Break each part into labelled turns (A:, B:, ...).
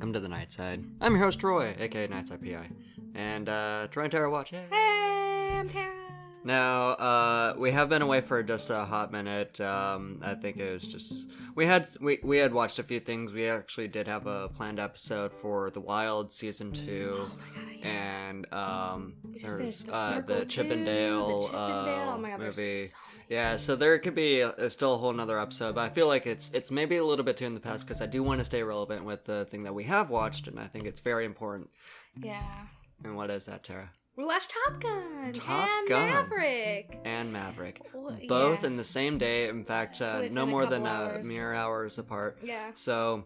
A: welcome to the Night Side. I'm your host Troy, aka Nightside PI, and uh, Troy and Tara watch. Yay.
B: Hey, I'm Tara.
A: Now, uh, we have been away for just a hot minute. Um, I think it was just we had we, we had watched a few things. We actually did have a planned episode for The Wild season two,
B: Oh my god, yeah.
A: and um, there's
B: the,
A: uh, the Chippendale,
B: the Chippendale.
A: uh,
B: oh my god,
A: movie.
B: so.
A: Yeah, so there could be a, still a whole nother episode, but I feel like it's it's maybe a little bit too in the past because I do want to stay relevant with the thing that we have watched, and I think it's very important.
B: Yeah.
A: And what is that, Tara?
B: We watched Top Gun
A: Top
B: and
A: Gun.
B: Maverick.
A: And Maverick,
B: Well,
A: both
B: yeah.
A: in the same day. In fact, uh, no
B: a
A: more than
B: couple
A: uh, mere hours apart.
B: Yeah.
A: So,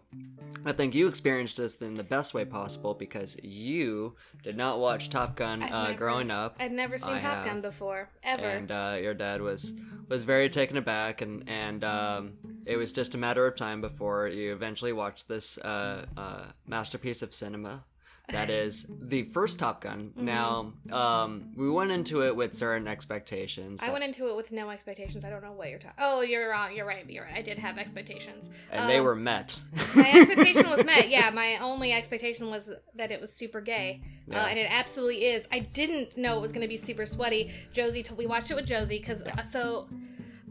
A: I think you experienced this in the best way possible because you did not watch Top Gun uh,
B: never-
A: growing up.
B: I'd never seen
A: I
B: Top
A: have.
B: Gun before, ever.
A: and uh, your dad was was very taken aback and and um, it was just a matter of time before you eventually watched this uh, uh, masterpiece of cinema that is the first top gun
B: Mm-hmm.
A: now um, we went into it with certain expectations
B: I went into it with no expectations. I don't know what you're talking. Oh, you're wrong. You're right. You're right. I did have expectations.
A: and they
B: Um,
A: were met
B: my expectation was met. Yeah, my only expectation was that it was super gay,
A: Yeah.
B: uh, and it absolutely is. I didn't know it was going to be super sweaty. Josie told we watched it with Josie because so.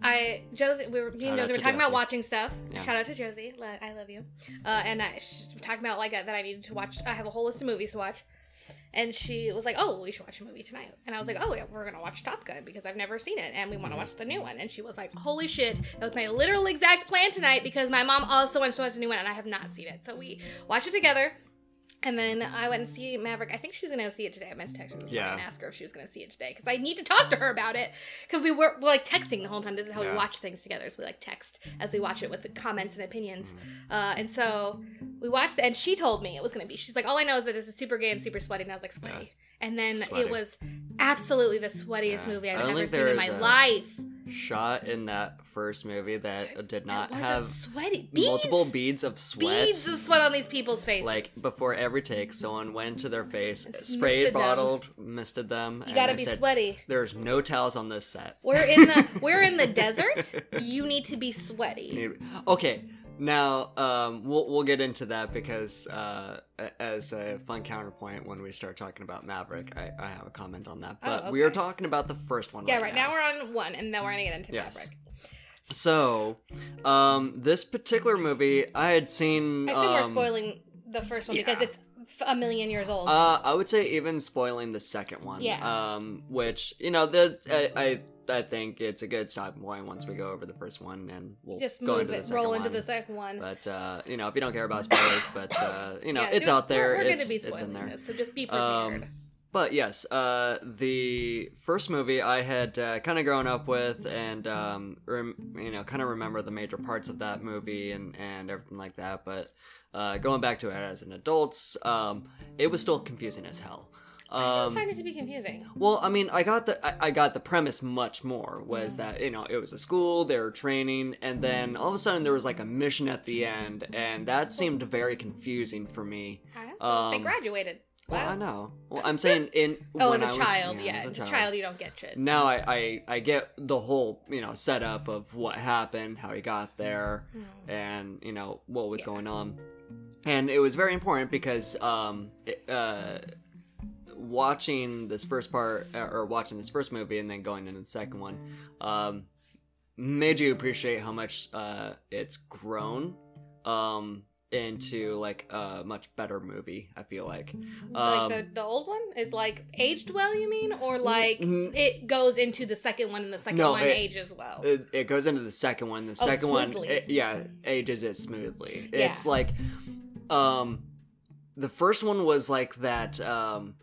B: I Josie, we were me and Josie were talking about watching stuff.
A: Yeah.
B: Shout out to Josie, I love you. Uh, and I talking about like uh, that I needed to watch. I have a whole list of movies to watch, and she was like, "Oh, we should watch a movie tonight." And I was like, "Oh yeah, we're gonna watch Top Gun because I've never seen it, and we want
A: Mm-hmm.
B: to watch the new one." And she was like, "Holy shit, that was my literal exact plan tonight because my mom also wants to watch the new one, and I have not seen it." So we watched it together. And then I went and see Maverick. I think she was gonna see it today. I meant to text her this morning
A: Yeah.
B: and ask her if she was gonna see it today because I need to talk to her about it because we were, we're like texting the whole time. This is how
A: Yeah.
B: we watch things together. So we like text as we watch it with the comments and opinions.
A: Mm-hmm.
B: Uh, and so we watched, and she told me it was gonna be. She's like, all I know is that this is super gay and super sweaty, and I was like, sweaty. And then
A: Sweaty.
B: it was absolutely the sweatiest
A: Yeah.
B: movie I've ever seen in my
A: a-
B: life.
A: Shot in that first movie that did not
B: wasn't
A: have
B: sweaty. Beads,
A: multiple beads of sweat
B: beads of sweat on these people's faces.
A: like before every take someone went to their face
B: It's
A: sprayed
B: misted them.
A: bottled misted them
B: you
A: and
B: gotta be
A: said,
B: sweaty.
A: there's no towels on this set
B: We're in the we're in the desert. You need to be sweaty.
A: okay now um, we'll, we'll get into that because uh, as a fun counterpoint when we start talking about maverick i, I have a comment on that
B: Oh,
A: but we are talking about the first one
B: Yeah, right now we're on one, and then we're gonna get into Maverick.
A: Yes.
B: Maverick.
A: so um, this particular movie i had seen
B: I assume we're
A: um,
B: spoiling the first one because it's a million years old.
A: Uh, I would say even spoiling the second one.
B: Yeah.
A: Um, which you know, the I, I I think it's a good stopping point once we go over the first one, and we'll
B: Just
A: go
B: move
A: into the
B: it,
A: second
B: roll into
A: one.
B: the second one.
A: But uh, you know, if you don't care about spoilers, but uh, you know,
B: Yeah,
A: it's out there.
B: We're, we're
A: it's,
B: gonna be
A: it's in there.
B: this, so just be
A: Um,
B: prepared.
A: But yes, uh, the first movie I had uh, kind of grown up with, and um, rem- you know, kind of remember the major parts of that movie and and everything like that. But uh, going back to it as an adult, um, it was still confusing as hell.
B: I don't
A: Um,
B: find it to be confusing.
A: well, I mean, I got the I, I got the premise much more was that you know it was a school they were training, and then all of a sudden there was like a mission at the end, and that seemed very confusing for me. Um,
B: they graduated.
A: Well,
B: Wow.
A: I know. Well, I'm saying in
B: Oh,
A: when
B: as a
A: I was-
B: child, yeah.
A: as a
B: As a child, you don't get shit.
A: Now I, I I get the whole you know setup of what happened, how he got there,
B: Mm.
A: and you know what was
B: Yeah.
A: going on and it was very important because um uh watching this first part uh, or watching this first movie and then going into the second one um made you appreciate how much uh it's grown. Um into like a much better movie i feel like um,
B: like the, the old one is like aged well, you mean, or like
A: n-
B: it goes into the second one and the second
A: No,
B: one
A: it-
B: ages well.
A: it, it goes into the second one the
B: Oh,
A: second one
B: smoothly.
A: it, yeah ages it smoothly
B: Yeah.
A: it's like um the first one was like that um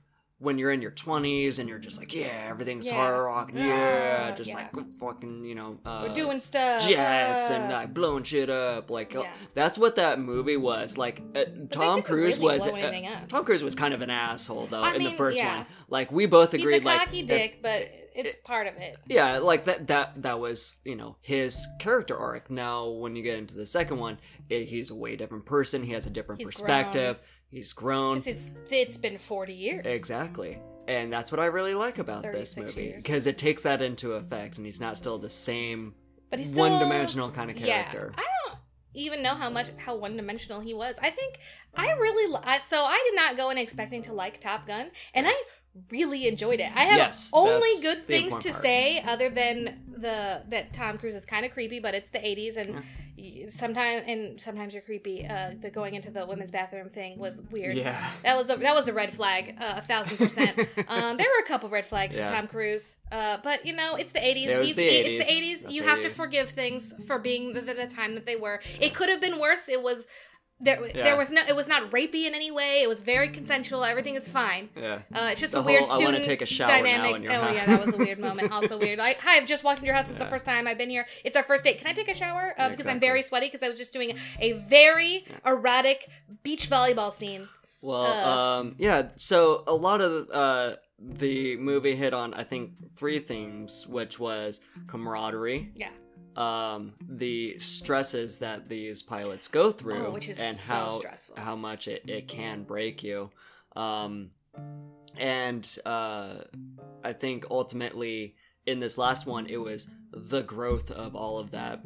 A: when you're in your 20s and you're just like yeah everything's
B: Yeah.
A: hard rock yeah,
B: Yeah,
A: just
B: yeah.
A: like fucking you know uh,
B: We're doing stuff.
A: jets and
B: uh,
A: like blowing shit up like that's what that movie was like uh, tom cruise
B: really
A: was uh, tom cruise was kind of an asshole though
B: I
A: in the first one. Like we both
B: He's
A: agreed
B: a
A: like
B: cocky
A: if-
B: dick, but it's part of it.
A: yeah like that that that was you know his character arc. Now when you get into the second one it, he's a way different person. He has a different
B: He's
A: perspective he's grown
B: It's, it's been forty years.
A: exactly and that's what i really like about this movie because it takes that into effect and he's not still the same
B: But he's still
A: one-dimensional kind of character.
B: Yeah, I don't. even know how much how one dimensional he was. I think I um, really li- I, so I did not go in expecting to like Top Gun, and I really enjoyed it. I have
A: Yes,
B: only good things to
A: part.
B: say other than the that Tom Cruise is kind of creepy, but it's the 80s and sometimes and sometimes you're creepy. Uh, the going into the women's bathroom thing was weird.
A: Yeah.
B: That was a that was a red flag, uh, a thousand percent. um, there were a couple red flags
A: Yeah.
B: for Tom Cruise, uh, but you know it's the eighties.
A: It was
B: It's
A: the
B: the
A: 80s. That's
B: You have
A: you-
B: to forgive things for being the, the, the time that they were. It could have been worse. It was there.
A: Yeah.
B: There was no. It was not rapey in any way. It was very consensual. Everything is fine.
A: Yeah.
B: Uh, it's just
A: The
B: a weird
A: whole, "I wanna
B: student
A: take a shower now
B: dynamic.
A: in your
B: oh
A: house."
B: yeah, that was a weird moment. Also weird. Like, hi, I've just walked into your house. It's the first time I've been here. It's our first date. Can I take a shower? Uh, because I'm very sweaty because I was just doing a very erratic beach volleyball scene.
A: Well,
B: Uh.
A: um, yeah. So a lot of uh, the movie hit on, I think, three themes, which was camaraderie,
B: Yeah.
A: Um, the stresses that these pilots go through,
B: Oh, which is
A: and
B: so
A: how
B: stressful.
A: how much it, it can break you. Um, and uh, I think ultimately in this last one, it was the growth of all of that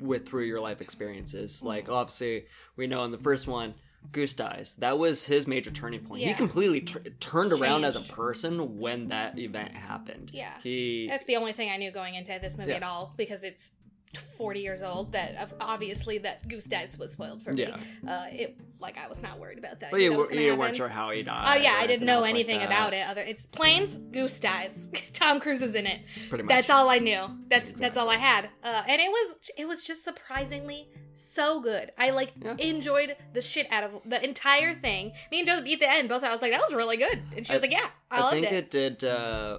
A: with through your life experiences. Like obviously, we know in the first one. Goose dies. That was his major turning point. He completely tur turned around as a person when that event happened.
B: Yeah.
A: He
B: That's the only thing I knew going into this movie
A: Yeah.
B: at all because it's 40 years old that obviously that Goose Dice was spoiled for me.
A: Yeah.
B: Uh, it like I was not worried about that.
A: But you,
B: That
A: you weren't sure how he died.
B: Oh yeah, I didn't know
A: else like
B: anything about it. Other it's planes, Goose dies. Tom Cruise is in it.
A: It's pretty much.
B: That's all I knew. That's that's all I had. Uh, and it was it was just surprisingly so good. I like
A: Yeah.
B: enjoyed the shit out of the entire thing. Me and Josie at the end both. I was like, that was really good, and she was
A: I-
B: like, yeah, I,
A: I,
B: loved
A: think
B: it.
A: it, did uh,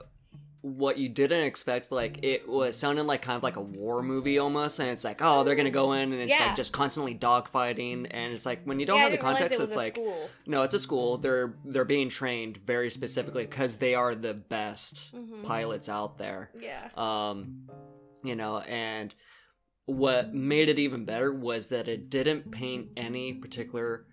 A: what you didn't expect. Like it was sounding like kind of like a war movie almost, and it's like, oh, they're gonna go in and it's
B: Yeah.
A: like just constantly dogfighting, and it's like when you don't
B: yeah,
A: have the context,
B: it
A: it's
B: a
A: like
B: school.
A: no, it's a school. They're they're being trained very specifically because they are the best
B: Mhm.
A: pilots out there.
B: Yeah.
A: um you know and what made it even better was that it didn't paint any particular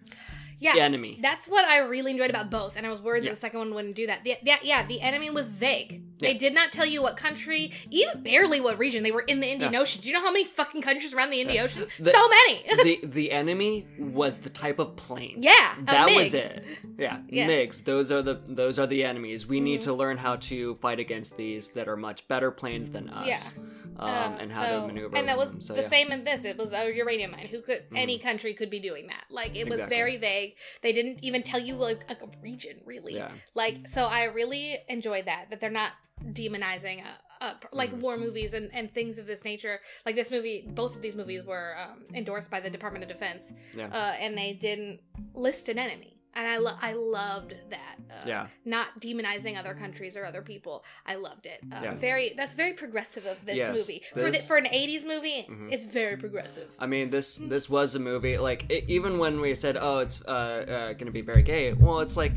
B: Yeah.
A: The enemy
B: That's what I really enjoyed about both, and I was worried
A: Yeah.
B: that the second one wouldn't do that. The, yeah, yeah, the enemy was vague. They did not tell you what country, even barely what region. They were in the Indian
A: Yeah.
B: Ocean. Do you know how many fucking countries around the Indian
A: Yeah.
B: Ocean?
A: The-
B: so many.
A: the the enemy was the type of plane
B: yeah,
A: that was it yeah,
B: Yeah.
A: migs those are the those are the enemies we need
B: Mhm.
A: to learn how to fight against these that are much better planes than us um,
B: Uh,
A: and how
B: so-
A: to maneuver
B: And that was
A: them. so,
B: the
A: yeah.
B: same in this. It was a uranium mine. Who could any
A: Mhm.
B: country could be doing that? Like it was
A: Exactly.
B: very vague. They didn't even tell you like, like a region really.
A: yeah
B: Like so, I really enjoyed that. That they're not demonizing uh, uh, like
A: Mhm.
B: war movies and, and things of this nature. Like this movie, both of these movies were um, endorsed by the Department of Defense,
A: yeah
B: uh, and they didn't list an enemy. And I lo- I loved that. Uh,
A: yeah
B: Not demonizing other countries or other people. I loved it. Uh,
A: Yeah.
B: Very. That's very progressive of this
A: Yes,
B: movie. For the, for an '80s movie,
A: Mhm.
B: it's very progressive.
A: I mean, this this was a movie. Like it, even when we said, "Oh, it's uh, uh, going to be very gay," well, it's like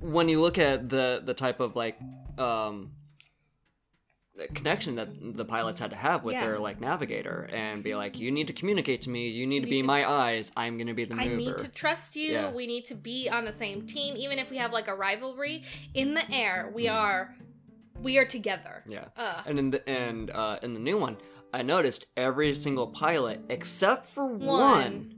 A: when you look at the the type of like um, connection that the pilots had to have with
B: Yeah.
A: their like navigator, and be like, "You need to communicate to me. You need to
B: need
A: be
B: to-
A: my eyes. I'm going to be the
B: I
A: mover."
B: need to trust you.
A: Yeah.
B: We need to be on the same team, even if we have like a rivalry in the air. We
A: Mm.
B: are, we are together.
A: yeah.
B: Uh,
A: And in the and uh, in the new one, I noticed every single pilot except for one,
B: one.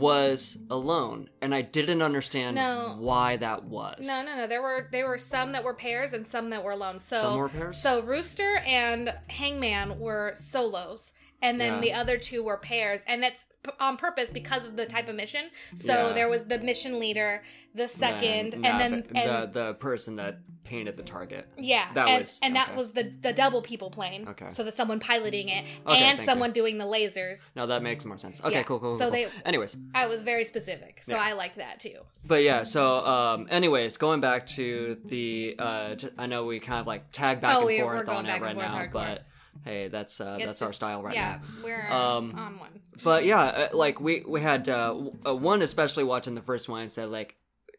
A: Was alone, and I didn't understand
B: No.
A: why that was.
B: No, no, no. There were there were some that were pairs and some that were alone. So
A: Some were pairs?
B: So Rooster and Hangman were solos, and then
A: Yeah.
B: the other two were pairs, and that's p- on purpose because of the type of mission. So
A: Yeah.
B: there was the mission leader, the second,
A: Then
B: and then
A: the
B: and
A: the person that painted the target.
B: yeah,
A: that
B: and,
A: was-
B: and that was the the double people plane.
A: Okay.
B: So that someone piloting it
A: Okay,
B: and someone doing the lasers.
A: No, that makes more sense. Okay,
B: Yeah,
A: cool, cool.
B: so
A: cool.
B: they-
A: Anyways,
B: I was very specific, so. I liked that too.
A: but yeah. So, um, anyways, going back to the, uh, t- I know we kind of like tag back
B: Oh,
A: and
B: we-
A: forth on it right now, but hey, that's uh, that's our style right
B: yeah,
A: now.
B: Yeah, we're
A: Um,
B: on one.
A: But yeah, uh, like we we had uh, uh, one especially watching the first one said like,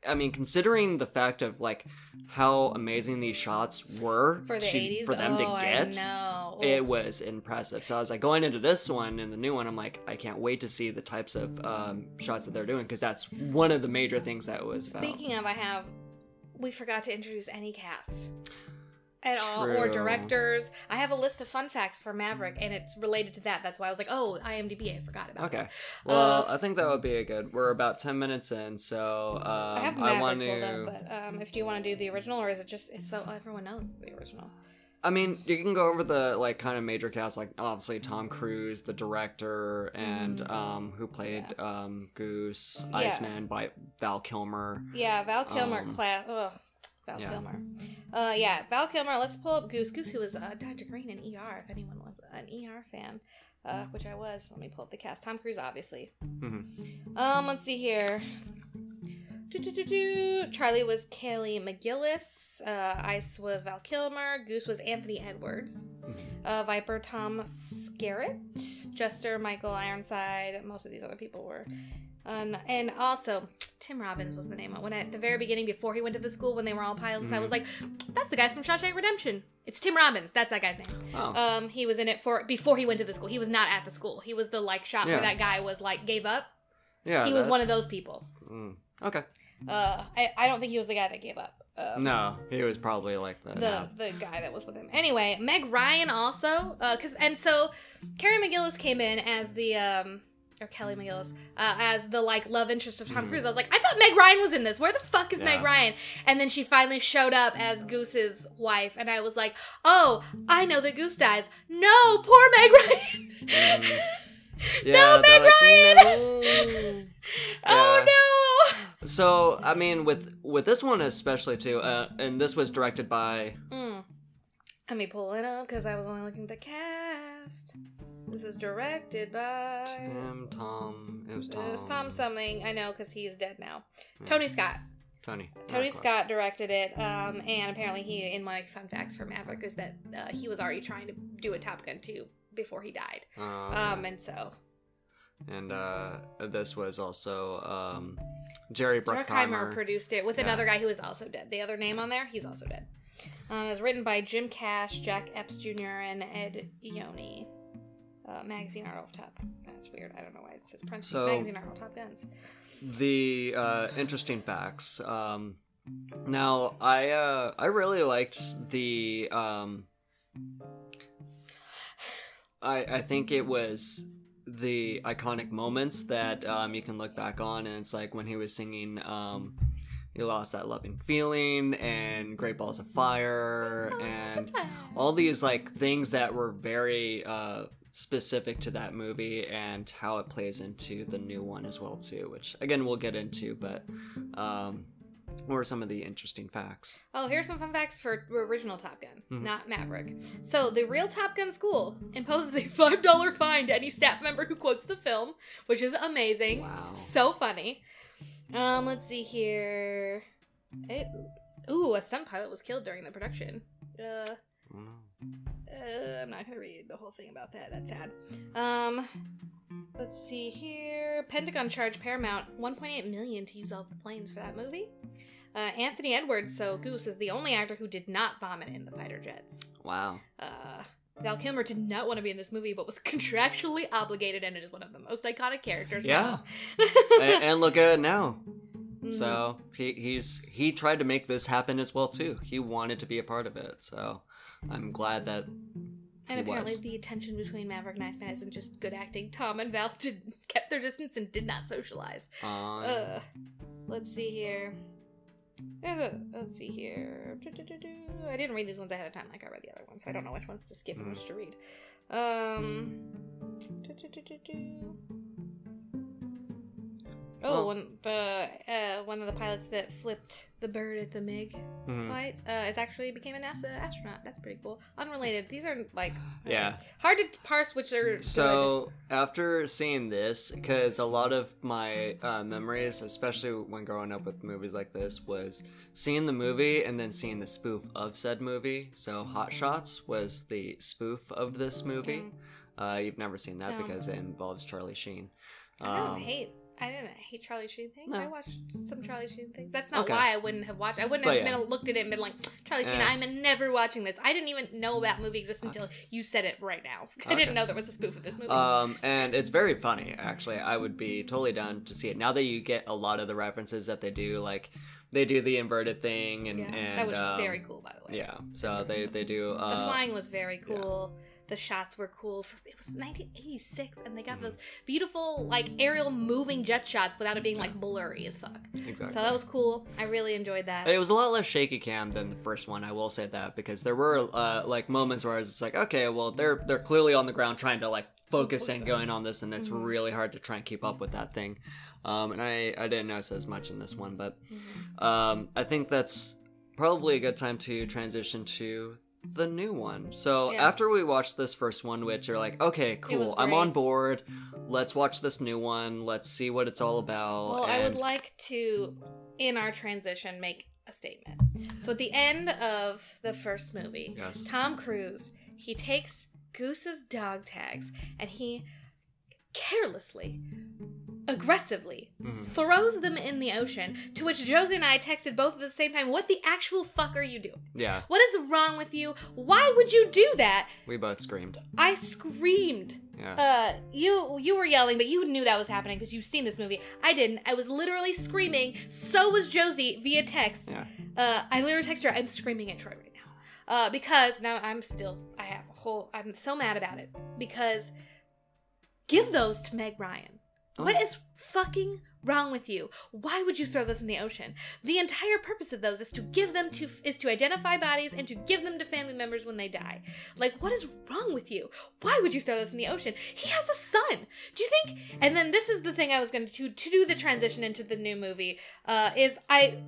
A: I mean, considering the fact of like how amazing these shots were
B: For the
A: to-
B: 80s?
A: for them
B: oh,
A: to get. It was impressive. So I was like going into this one and the new one, I'm like, I can't wait to see the types of um, shots that they're doing because that's one of the major things that was about.
B: Speaking of, I have. We forgot to introduce any cast. At all, or directors. I have a list of fun facts for Maverick, and it's related to that. That's why I was like, oh, IMDb, I forgot about.
A: Okay.
B: it.
A: Well,
B: Uh,
A: I think that would be a good. We're about ten minutes in, so um,
B: I have
A: I
B: Maverick
A: want
B: pulled
A: to.
B: up, but um, if do you want to do the original, or is it just so everyone knows the original?
A: I mean, you can go over the like kind of major cast, like obviously Tom Cruise, the director, and
B: Mhm.
A: um, who played um Goose,
B: Yeah.
A: Iceman by Val Kilmer.
B: Yeah, Val Kilmer,
A: Um,
B: class. Val
A: yeah.
B: Kilmer. Uh, yeah, Val Kilmer. Let's pull up Goose. Goose, who was uh, Dr. Green in ER. If anyone was an ER fan, uh, which I was. Let me pull up the cast. Tom Cruise, obviously.
A: Mhm.
B: Um, let's see here. Do-do-do-do. Charlie was Kelly McGillis. Uh, Ice was Val Kilmer. Goose was Anthony Edwards. Uh, Viper Tom Skerritt. Jester Michael Ironside. Most of these other people were. Uh, and also, Tim Robbins was the name. When I, at the very beginning, before he went to the school, when they were all pilots, I was like, "That's the guy from Shawshank Redemption. It's Tim Robbins. That's that guy's name."
A: Oh,
B: Um, he was in it for before he went to the school. He was not at the school. He was the like shop
A: Yeah.
B: where that guy was like gave up.
A: yeah.
B: he was
A: that-
B: one of those people.
A: mm, Okay.
B: Uh, I, I don't think he was the guy that gave up. Um,
A: No, he was probably like the.
B: The the guy that was with him. Anyway, Meg Ryan also, uh, cause and so Carrie McGillis came in as the um or Kelly McGillis uh, as the like love interest of Tom
A: Mhm.
B: Cruise. I was like, I thought Meg Ryan was in this. Where the fuck is Meg Ryan? And then she finally showed up as Goose's wife, and I was like, oh, I know that Goose dies. No, poor Meg Ryan.
A: Mm.
B: no,
A: Yeah,
B: Meg
A: they're like,
B: Ryan.
A: "No."
B: Oh
A: Yeah.
B: no.
A: So I mean, with with this one especially too, uh, and this was directed by.
B: Mm. Let me pull it up because I was only looking at the cast. This is directed by.
A: Tim, Tom. It was Tom.
B: It was Tom something. I know because he's dead now.
A: Yeah.
B: Tony Scott.
A: Tony.
B: Tony. Scott directed it, um, and apparently he, in my fun facts for Maverick, is that uh, he was already trying to do a Top Gun 2 before he died.
A: Okay.
B: Um, and so
A: and uh, this was also um, Jerry
B: Bruckheimer
A: Bruckheimer.
B: produced it with
A: Yeah.
B: another guy who is also dead. The other name on there, he's also dead. Um, it was written by Jim Cash, Jack Epps Jr., and Ehud Yonay. Uh, magazine art off top. That's weird. I don't know why it says parentheses
A: So-
B: magazine art off Top Guns.
A: the uh, interesting facts. Um, now, I uh, I really liked the. Um, I I think it was the iconic moments that um, you can look back on, and it's like when he was singing. Um, you lost that loving feeling and great balls of fire and all these like things that were very uh specific to that movie and how it plays into the new one as well too which again we'll get into but um what are some of the interesting facts
B: Oh, here's some fun facts for original Top Gun,
A: Mhm.
B: not Maverick. So, the real Top Gun school imposes a $5 fine to any staff member who quotes the film, which is amazing.
A: Wow.
B: So funny. Um, let's see here. It, ooh, a stunt pilot was killed during the production. Uh. Uh, I'm not gonna read the whole thing about that. That's sad. Um, let's see here. Pentagon charged Paramount 1.8 million to use all the planes for that movie. Uh, Anthony Edwards, so Goose, is the only actor who did not vomit in the fighter jets.
A: wow
B: Uh, Val Kilmer did not want to be in this movie, but was contractually obligated, and it is one of the most iconic characters.
A: Yeah. and, and look at it now
B: Mhm.
A: so he, he's he tried to make this happen as well too he wanted to be a part of it so i'm glad that
B: And apparently,
A: was.
B: the tension between Maverick and Iceman isn't just good acting. Tom and Val did, kept their distance and did not socialize.
A: uh,
B: Uh, let's see here. There's a, let's see here. I didn't read these ones ahead of time like I read the other ones, so I don't know which ones to skip and which to read. Um. Oh,
A: Well-
B: one the uh, one of the pilots that flipped the bird at the MiG
A: mhm.
B: flight uh, is actually became a NASA astronaut. That's pretty cool. Unrelated. These are like
A: yeah
B: hard to parse which are good.
A: So after seeing this, because a lot of my uh, memories, especially when growing up with movies like this, was seeing the movie and then seeing the spoof of said movie. So Hot Shots was the spoof of this movie. Uh, you've never seen that because it involves Charlie Sheen.
B: I don't
A: Um,
B: hate. I didn't hate Charlie Sheen things.
A: No.
B: I watched some Charlie Sheen things. That's not
A: Okay.
B: why I wouldn't have watched. I wouldn't
A: But
B: have
A: yeah.
B: been looked at it and been like Charlie Sheen.
A: Eh.
B: I'm never watching this. I didn't even know that movie existed until you said it right now. I didn't know there was a spoof of this movie.
A: Um, and it's very funny, actually. I would be totally down to see it. Now that you get a lot of the references that they do, like they do the inverted thing, and,
B: Yeah,
A: and
B: that was
A: um,
B: very cool, by the way.
A: Yeah, so they they do. Uh,
B: the flying was very cool. The shots were cool. For, it was 1986, and they got
A: Mhm.
B: those beautiful, like aerial moving jet shots without it being like blurry as fuck.
A: exactly.
B: So that was cool. I really enjoyed that.
A: It was a lot less shaky cam than the first one. I will say that because there were uh, like moments where I was just like, okay, well they're they're clearly on the ground trying to like focus and going on this, and it's
B: Mhm.
A: really hard to try and keep up with that thing. Um, and I I didn't notice as much in this one, but
B: Mhm.
A: um, I think that's probably a good time to transition to the new one. So
B: Yeah.
A: after we watched this first one, which are like, okay, cool, I'm on board. Let's watch this new one. Let's see what it's all about.
B: Well, I would like to, in our transition, make a statement. So at the end of the first movie,
A: Yes.
B: Tom Cruise he takes Goose's dog tags and he carelessly, aggressively
A: Mhm.
B: throws them in the ocean. To which Josie and I texted both at the same time, "What the actual fuck are you doing?
A: Yeah,
B: What is wrong with you? Why would you do that?"
A: we both screamed.
B: I screamed.
A: Yeah.
B: Uh, you you were yelling, but you knew that was happening because you've seen this movie. I didn't. I was literally screaming. So was Josie via text.
A: Yeah.
B: Uh, I literally texted her. I'm screaming at Troy right now. Uh, because now I'm still. I have a whole. I'm so mad about it because give those to Meg Ryan. What is fucking wrong with you? Why would you throw those in the ocean? The entire purpose of those is to give them to is to identify bodies and to give them to family members when they die. Like what is wrong with you? Why would you throw this in the ocean? He has a son. Do you think? And then this is the thing I was going to to do the transition into the new movie. Uh, is I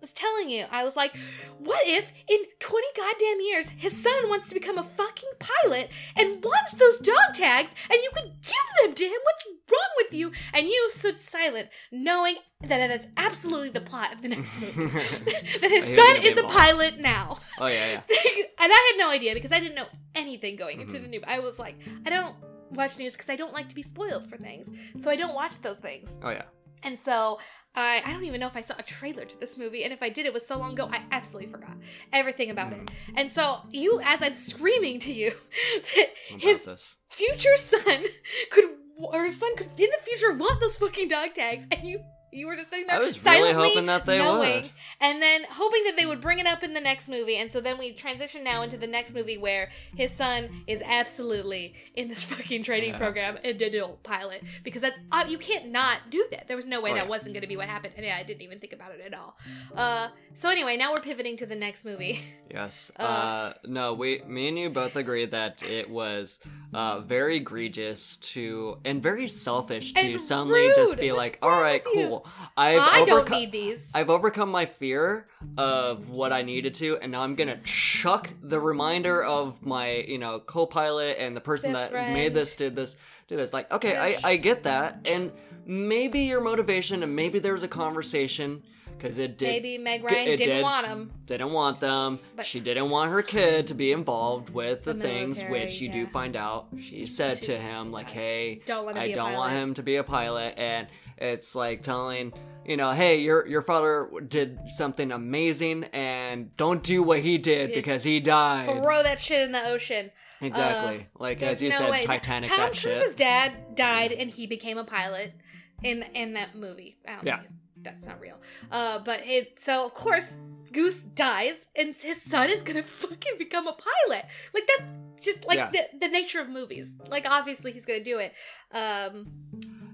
B: was telling you, I was like, what if in 20 goddamn years his son wants to become a fucking pilot and wants those dog tags and you could give them to him? What's wrong with you? And you stood silent, knowing that that's absolutely the plot of the next movie. that his son is a pilot now.
A: oh yeah, yeah.
B: and I had no idea because I didn't know anything going into
A: Mhm.
B: the new. I was like, I don't watch news because I don't like to be spoiled for things. So I don't watch those things.
A: Oh yeah.
B: And so I I don't even know if I saw a trailer to this movie, and if I did, it was so long ago I absolutely forgot everything about it. Mm. And so you, as I'm screaming to you, that his
A: this.
B: future son could or his son could in the future want those fucking dog tags, and you you were just sitting there
A: I was really
B: silently
A: hoping that they
B: knowing,
A: would.
B: and then hoping that they would bring it up in the next movie. And so then we transition now into the next movie where his son is absolutely in this fucking training
A: Yeah.
B: program, a digital pilot, because that's uh, you can't not do that. There was no way
A: Oh,
B: that
A: yeah.
B: wasn't going to be what happened, and yeah, I didn't even think about it at all. Uh, so anyway, now we're pivoting to the next movie.
A: Yes.
B: Uh,
A: Uh, no, we, me and you both agreed that it was uh, very egregious to and very selfish to
B: And
A: suddenly just be
B: What's
A: like, all right,
B: cool. you?"
A: I've
B: I don't need these.
A: I've overcome my fear of what I needed to, and now I'm gonna chuck the reminder of my, you know, co-pilot and the person
B: Best
A: that made this did this do this. Like, okay. I I get that, and maybe your motivation, and maybe there was a conversation because it did
B: Maybe Meg Ryan didn't
A: did.
B: want him.
A: didn't want them.
B: But-
A: she didn't want her kid to be involved with the,
B: The
A: things, which you
B: yeah.
A: do find out. She said
B: She-
A: to him, like, "Hey,
B: Don't
A: I don't want him to be a pilot," and it's like telling, you know, "Hey, your your father did something amazing, and don't do what he did because he died."
B: Throw that shit in the ocean.
A: exactly, like as you
B: no
A: said,
B: way.
A: Titanic.
B: Tom
A: that
B: Cruise's dad died, and he became a pilot in in that movie. I don't
A: Yeah.
B: that's not real. Uh, but it so of course Goose dies, and his son is gonna fucking become a pilot. Like that's just like
A: Yeah.
B: the the nature of movies. Like obviously he's gonna do it. Um,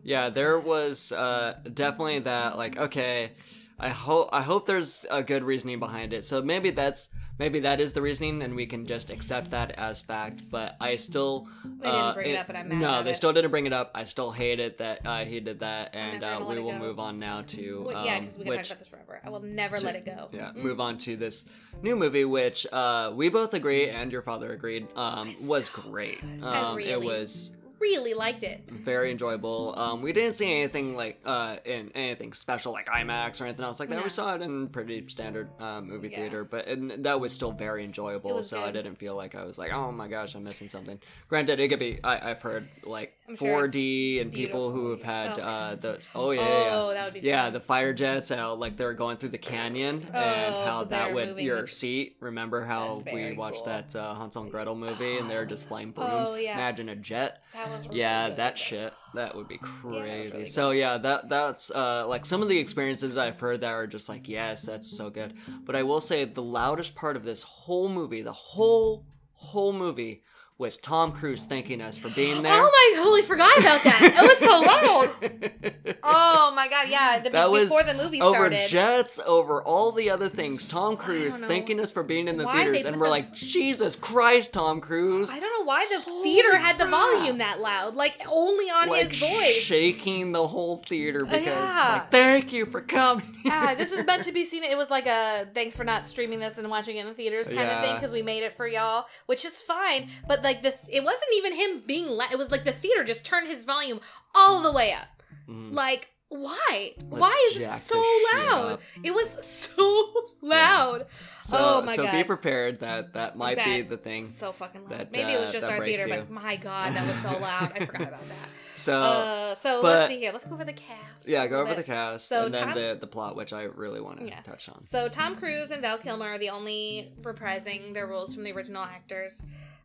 A: Yeah, there was uh, definitely that. Like, okay, I hope I hope there's a good reasoning behind it. So maybe that's maybe that is the reasoning, and we can just accept that as fact. But I still
B: They didn't
A: uh,
B: bring it up, and I'm mad
A: no, they
B: it.
A: still didn't bring it up. I still hate it that uh, he did that, and uh, we will move on now to
B: well, yeah, because we can
A: which
B: talk about this forever. I will never
A: to-
B: let it go.
A: yeah,
B: Mm.
A: move on to this new movie, which uh, we both agree, and your father agreed, um, was
B: so
A: great. Um, It was
B: Really liked it.
A: very enjoyable. Um, we didn't see anything like uh in anything special like IMAX or anything else like that.
B: No.
A: We saw it in pretty standard uh, movie
B: Yeah.
A: theater, but and that was still very enjoyable. So I didn't feel like I was like, oh my gosh, I'm missing something. Granted, it could be. I, I've heard like
B: I'm sure
A: 4D and people who have had
B: Oh.
A: uh those. Oh yeah, yeah, yeah.
B: Oh, that would be
A: Yeah,
B: fun.
A: the fire jets, how like they're going through the canyon, and
B: Oh,
A: how
B: so
A: that
B: they're
A: would your
B: with-
A: seat. Remember how we watched
B: cool.
A: that uh, Hansel and Gretel movie, and they're just flying brooms.
B: Oh, yeah.
A: Imagine a jet.
B: That That was really
A: yeah,
B: good,
A: that shit. That would be
B: was
A: crazy.
B: really
A: so yeah, that that's uh like some of the experiences I've heard that are just like, yes, that's so good. But I will say the loudest part of this whole movie, the whole whole movie was Tom Cruise thanking us for being there.
B: Oh my! Totally forgot about that. It was so loud. Oh my god! Yeah, the,
A: That was
B: before the movie
A: over
B: started.
A: jets, over all the other things. Tom Cruise thanking us for being in the
B: why
A: theaters, and we're
B: the-
A: like, Jesus Christ, Tom Cruise!
B: I don't know why the
A: Holy
B: theater had the volume that loud, like only on
A: like
B: his voice.
A: shaking the whole theater because
B: yeah.
A: like, thank you for coming.
B: ah, this was meant to be seen. It was like a thanks for not streaming this and watching it in the theaters kind of thing because we made it for y'all, which is fine. But like the, it wasn't even him being. La- it was like the theater just turned his volume all the way up.
A: Mhm.
B: Like why?
A: Let's
B: why is it so loud? It was so loud.
A: So,
B: oh my
A: so
B: god.
A: So be prepared that that might be the thing.
B: So fucking loud.
A: that,
B: Maybe it was
A: uh,
B: just
A: that
B: our theater,
A: you.
B: but my god, that was so loud. I forgot about that.
A: So
B: uh, so
A: but-
B: let's see here. Let's go over the cast.
A: yeah, go over
B: bit.
A: the cast
B: So
A: and then
B: Tom-
A: the the plot, which I really want to
B: Yeah.
A: touch on.
B: So Tom Cruise and Val Kilmer are the only reprising their roles from the original actors.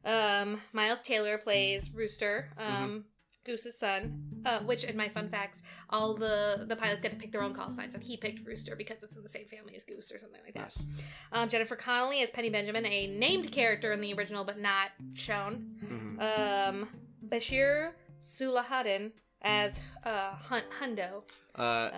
B: Um, Miles Teller plays Rooster,
A: Mm-hmm.
B: um, Goose's son. Uh, which, in my fun facts, all the the pilots get to pick their own call signs, and he picked Rooster because it's in the same family as Goose or something like that.
A: Yes.
B: Um, Jennifer Connelly as Penny Benjamin, a named character in the original but not shown.
A: Mhm.
B: Um, Bashir Salahuddin as uh, Hun- Hundo.
A: Uh,
B: Uh,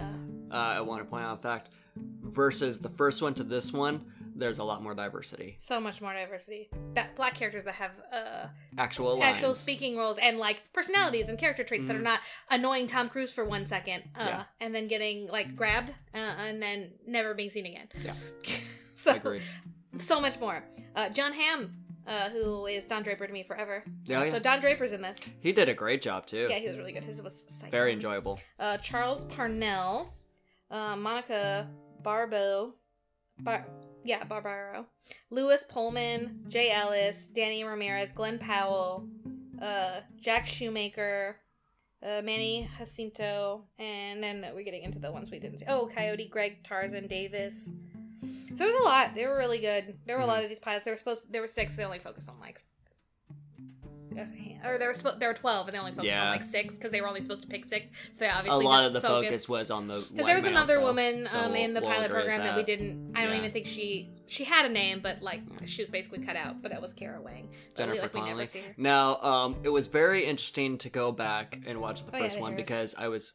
A: uh, I want to point out a fact. Versus the first one to this one, there's a lot more diversity.
B: so much more diversity. That black characters that have uh,
A: Actual lines.
B: actual speaking roles and like personalities and character traits that are
A: Mhm.
B: not annoying Tom Cruise for one second, uh,
A: Yeah.
B: and then getting like grabbed uh, and then never being seen again.
A: Yeah.
B: so
A: Agreed.
B: so much more. Uh, John Hamm, uh, who is Don Draper to me forever.
A: Yeah,
B: Uh,
A: yeah.
B: So Don Draper's in this.
A: He did a great job too.
B: Yeah, he was really good. His was psycho.
A: Very enjoyable.
B: Uh, Charles Parnell, uh, Monica Barbo, Bar- yeah, Barbaro, Lewis Pullman, Jay Ellis, Danny Ramirez, Glen Powell, uh, Jack Schumacher, uh, Manny Jacinto, and then we're getting into the ones we didn't see. Oh, Coyote, Greg Tarzan, Davis. So there's a lot. They were really good. There were a lot of these pilots. They were supposed. There were six. They only focused on like. Or there were there were twelve, and they only focused
A: Yeah.
B: on like six because they were only supposed to pick six. So they
A: A
B: obviously
A: lot
B: just
A: of the
B: focused.
A: focus was on the.
B: Because there was another
A: though.
B: woman
A: So
B: um, in
A: we'll-
B: the
A: we'll
B: pilot program that. we didn't. I don't
A: Yeah.
B: even think she she had a name, but like she was basically cut out. But that was Kara Wang.
A: Jennifer
B: we, like, we never see her.
A: Now, um, it was very interesting to go back and watch the
B: Oh,
A: first
B: the
A: one because I was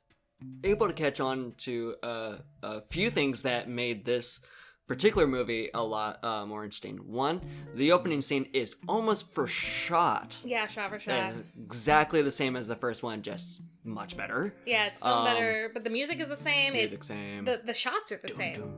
A: able to catch on to uh, a few things that made this particular movie a lot uh, more interesting. One, the opening scene is almost for shot.
B: Yeah, shot for shot.
A: exactly the same as the first one, just much better.
B: Yeah, it's filmed
A: Um,
B: better, but the music is the same. It,
A: Music same.
B: the the shots are the same.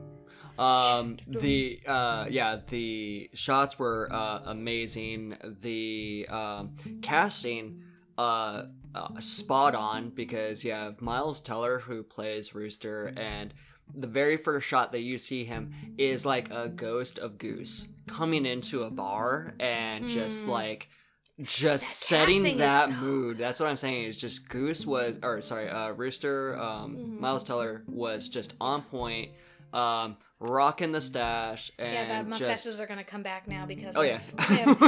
A: Um, the uh, yeah, the shots were uh, amazing. The um, casting uh, uh, spot on because you have Miles Teller who plays Rooster, and the very first shot that you see him is like a ghost of Goose coming into a bar and just
B: Mm.
A: like just
B: That
A: setting that
B: so-
A: mood. That's what I'm saying. Is just Goose was, or sorry, uh, Rooster, um,
B: Mhm.
A: Miles Teller was just on point, um, rocking the stash, and
B: Yeah, that mustaches
A: just
B: are gonna come back now because
A: Oh,
B: of
A: yeah.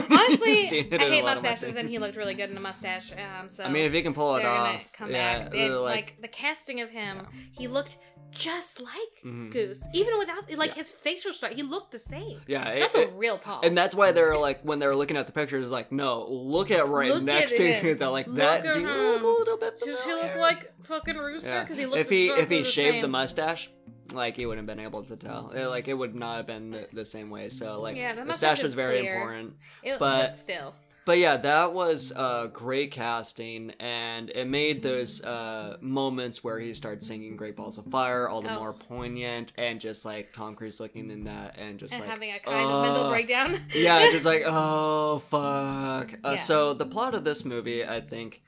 B: Honestly, I hate
A: lot of my
B: mustaches, and he looked really good in a mustache. Um, so
A: I mean, if he can pull it off,
B: come
A: yeah,
B: back. And,
A: uh,
B: like, the casting of him, he looked just like
A: Mhm.
B: Goose, even without like
A: Yeah.
B: his facial structure. He looked the same.
A: yeah, it-
B: That's a real tall.
A: and that's why they're like when they're looking at the pictures, like, no, look at right
B: Look
A: next
B: at
A: to
B: him.
A: you. They're like
B: Look
A: that.
B: at
A: Do you look a little bit?
B: Does he look like fucking Rooster?
A: Yeah.
B: Because he looks
A: if he if he shaved the mustache, like he wouldn't have been able to tell. It, like it would not have been the, the same way. So like
B: Yeah, the mustache is
A: very
B: clear.
A: important.
B: It-
A: but-
B: still,
A: But yeah, that was uh, great casting, and it made those uh, moments where he starts singing "Great Balls of Fire" all the
B: Oh.
A: more poignant, and just like Tom Cruise looking in that, and just
B: and
A: like
B: having a kind of mental breakdown.
A: yeah, just like oh fuck. Uh,
B: Yeah.
A: So the plot of this movie, I think.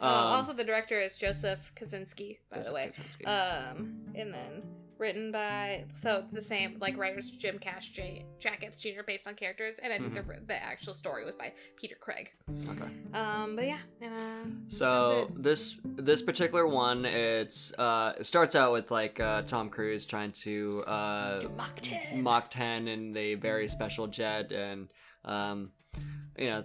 B: Uh,
A: Um,
B: also, the director is Joseph Kosinski, by the way. Um, and then written by so it's the same like writers Jim Cash, J, Jack Epps Jr. based on characters, and I think
A: Mm-hmm.
B: the the actual story was by Peter Craig.
A: okay.
B: Um, but yeah, and, uh,
A: So this this particular one, it's uh, it starts out with like uh, Tom Cruise trying to uh,
B: Mach 10.
A: Mach 10 in the very special jet, and um, you know,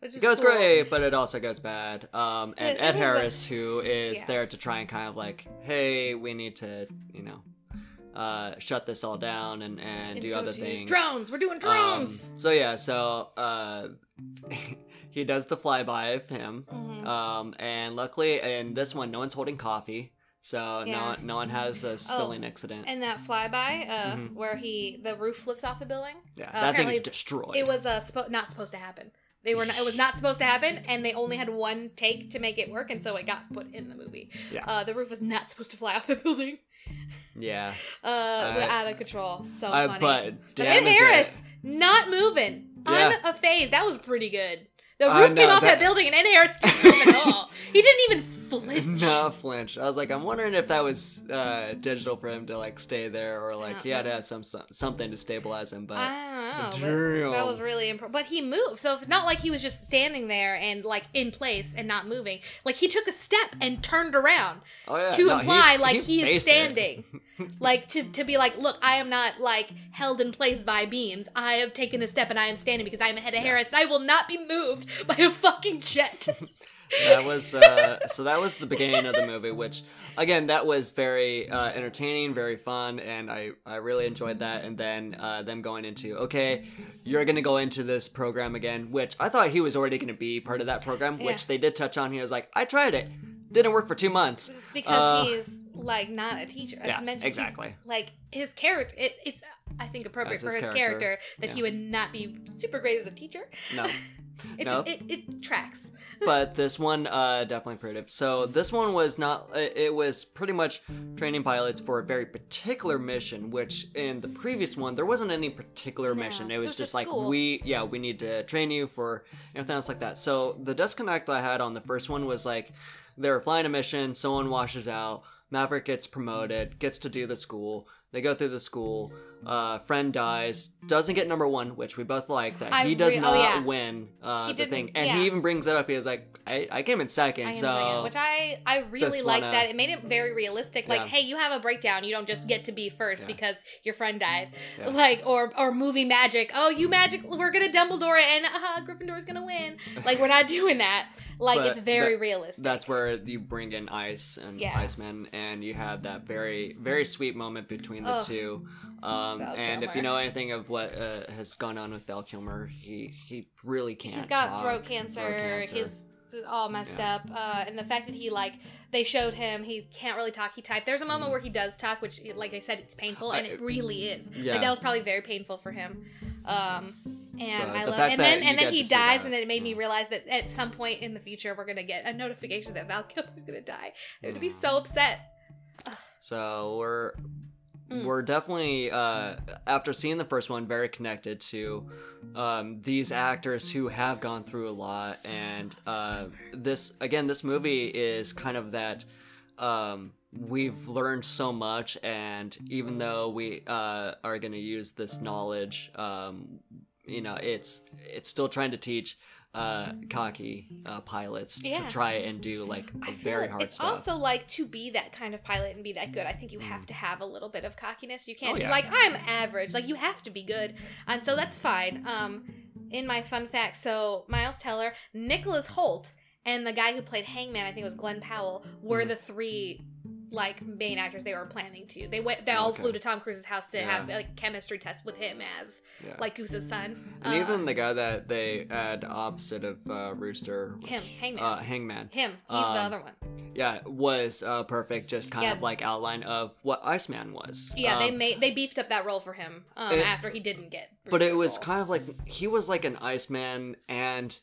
A: It goes
B: cool.
A: great, but it also goes bad. Um, and
B: It- it
A: Ed
B: a-
A: Harris, who is
B: Yeah.
A: there to try and kind of like, hey, we need to, you know, uh, shut this all down and and do other things.
B: Drones. We're doing
A: Um,
B: drones.
A: so yeah, so uh, he does the flyby of him,
B: Mhm.
A: um, and luckily in this one, no one's holding coffee, so no
B: Yeah. Oh,
A: one, no one has a spilling accident.
B: and that flyby, uh,
A: Mhm.
B: where he the roof lifts off the building.
A: yeah, that thing is destroyed.
B: It was uh, spo- not supposed to happen. They were. Not, it was not supposed to happen, and they only had one take to make it work, and so it got put in the movie.
A: Yeah.
B: Uh, the roof was not supposed to fly off the building.
A: Yeah,
B: Uh, we're
A: Uh,
B: out of control. So
A: uh,
B: funny.
A: but damn
B: Ed
A: is it-
B: Harris not moving,
A: Yeah.
B: unfazed. That was pretty good. The roof came off that,
A: that-
B: building, and Ed Harris didn't at all. He didn't even flinch.
A: no flinch. I was like, I'm wondering if that was uh, digital for him to like stay there, or like he had to have some, some something to stabilize him. But
B: I don't know. but That was really impressive. But he moved, so it's not like he was just standing there and like in place and not moving. Like he took a step and turned around
A: oh yeah,
B: to
A: no,
B: imply
A: he-
B: like
A: he
B: he, is standing. like to to be like, look, I am not like held in place by beams. I have taken a step and I am standing because I am ahead of Harris and I will not be moved by a fucking jet.
A: that was uh, so that was the beginning of the movie which again that was very uh, entertaining very fun and i i really enjoyed that and then uh, them going into okay you're gonna go into this program again which i thought he was already gonna be part of that program
B: Yeah.
A: which they did touch on he was like i tried it didn't work for two months
B: It's because
A: Uh,
B: he's like not a teacher. As
A: yeah,
B: mentioned,
A: exactly.
B: like his character, it, it's I think appropriate
A: As
B: for
A: his
B: his
A: character,
B: character, that he would not be super great as a teacher.
A: no
B: It,
A: No.
B: it, it tracks.
A: but this one uh, definitely proved it. So this one was not. It it was pretty much training pilots for a very particular mission. Which in the previous one there wasn't any particular
B: No,
A: mission. It
B: it
A: was,
B: was
A: just
B: just
A: like we yeah we need to train you for everything else like that. So the disconnect I had on the first one was like they were flying a mission. Someone washes out. Maverick gets promoted. Gets to do the school. They go through the school. Uh, friend dies. Doesn't get number one, which we both like. That
B: I
A: he does
B: re- oh,
A: not
B: yeah.
A: win uh,
B: He
A: the
B: didn't-
A: thing, and
B: yeah.
A: he even brings it up. He was like, "I, I came in second,
B: I am
A: so
B: doing it, which I I really
A: just
B: like
A: wanna-
B: that. It made it very realistic. Like,
A: Yeah.
B: hey, you have a breakdown. You don't just get to be first
A: Yeah.
B: because your friend died.
A: Yeah.
B: Like, or or movie magic. Oh, you magic. We're gonna Dumbledore and uh, Gryffindor's gonna win. Like, we're not doing that. Like,
A: But
B: it's very realistic.
A: that's where you bring in Ice and
B: Yeah.
A: Iceman, and you have that very very sweet moment between the two. Um, and if you know anything of what uh, has gone on with Val Kilmer, he he really can't.
B: He's got throat cancer.
A: cancer.
B: He's all messed
A: Yeah.
B: up. Uh, and the fact that he like they showed him he can't really talk. He typed. There's a moment
A: Mhm.
B: where he does talk, which like I said, it's painful, and it really is.
A: Yeah.
B: Like that was probably very painful for him. Um, and
A: So
B: I love, and then and then he dies, and then it made me realize that at some point in the future we're gonna get a notification that Val Kilmer's gonna die. I would be
A: Mm.
B: so upset.
A: So we're
B: Mm.
A: we're definitely uh, after seeing the first one very connected to um, these actors who have gone through a lot, and uh, this again, this movie is kind of that. Um, we've learned so much, and even though we uh, are going to use this knowledge, um, you know, it's it's still trying to teach uh, cocky uh, pilots
B: Yeah.
A: to try and do like very hard
B: it's
A: stuff.
B: also like to be that kind of pilot and be that good. I think you have to have a little bit of cockiness. You can't
A: Oh,
B: be
A: yeah.
B: like I'm average. Like you have to be good, and so that's fine. Um, in my fun fact, so Miles Teller, Nicholas Hoult, and the guy who played Hangman, I think it was Glen Powell, were
A: Mhm.
B: the three like main actors they were planning to. They went. They all
A: Okay.
B: flew to Tom Cruise's house to
A: Yeah.
B: have like chemistry tests with him as
A: Yeah.
B: like Goose's son.
A: And
B: Uh,
A: even the guy that they had opposite of uh, Rooster,
B: him, Hangman,
A: uh, Hangman,
B: him. He's the
A: um,
B: other one.
A: yeah, was uh, perfect. Just kind
B: Yeah.
A: of like outline of what Iceman was.
B: Yeah, they
A: Um,
B: made they beefed up that role for him um,
A: It-
B: after he didn't get.
A: But it was
B: role.
A: kind of like he was like an Iceman and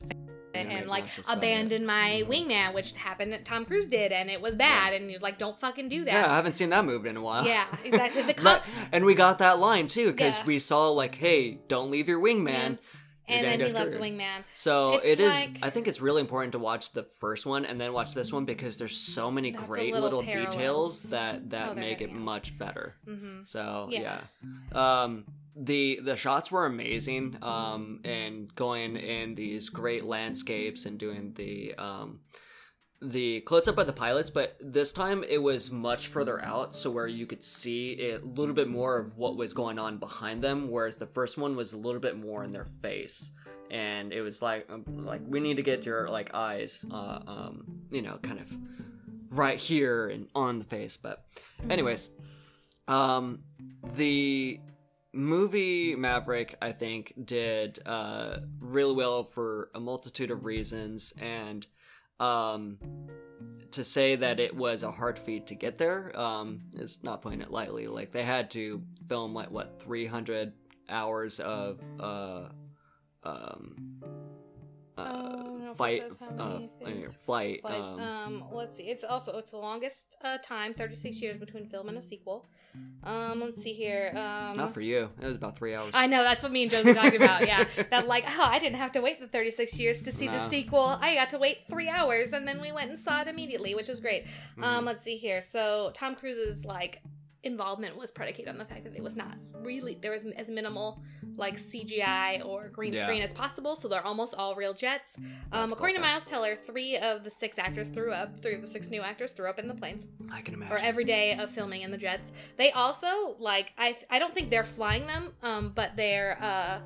B: and,
A: Yeah,
B: like
A: abandon just about
B: abandoned my wingman, which happened that Tom Cruise did, and it was bad, and he was like, "Don't fucking do that."
A: yeah, I haven't seen that movie in a while.
B: Yeah, exactly. The cop,
A: and we got that line too because
B: Yeah.
A: we saw like, hey, don't leave your wingman.
B: Yeah.
A: You're
B: and then he left the wingman.
A: So
B: It's
A: it is.
B: like-
A: I think it's really important to watch the first one and then watch this one because there's so many great
B: little
A: little, details that that
B: Oh,
A: make it
B: yeah.
A: much better.
B: hmm
A: So
B: Yeah.
A: yeah. Um the the shots were amazing um and going in these great landscapes and doing the um the close up of the pilots but this time it was much further out so where you could see a little bit more of what was going on behind them whereas the first one was a little bit more in their face and it was like um, like we need to get your like eyes, uh, um, you know, kind of right here and on the face. But, anyways, um, the movie Maverick, I think, did uh, really well for a multitude of reasons, and um, to say that it was a hard feat to get there um, is not putting it lightly. Like they had to film like what 300 hours of uh, um, uh,
B: if
A: fight, uh, flight.
B: But
A: Um,
B: um, let's see. It's also it's the longest uh, time, thirty six years between film and a sequel. Um, let's see here. Um,
A: not for you. It was about three hours.
B: I know that's what me and Josie talked about. Yeah, that like oh I didn't have to wait the thirty six years to see the sequel. I got to wait three hours, and then we went and saw it immediately, which was great.
A: Mhm.
B: Um, let's see here. So Tom Cruise's like involvement was predicated on the fact that it was not really there was as minimal like CGI or green
A: Yeah.
B: screen as possible. So they're almost all real jets. Um, according to Miles Teller, three of the six actors threw up. Three of the six new actors threw up in the planes
A: I can imagine.
B: or every day of filming in the jets. They also like I I don't think they're flying them, um, but they're uh.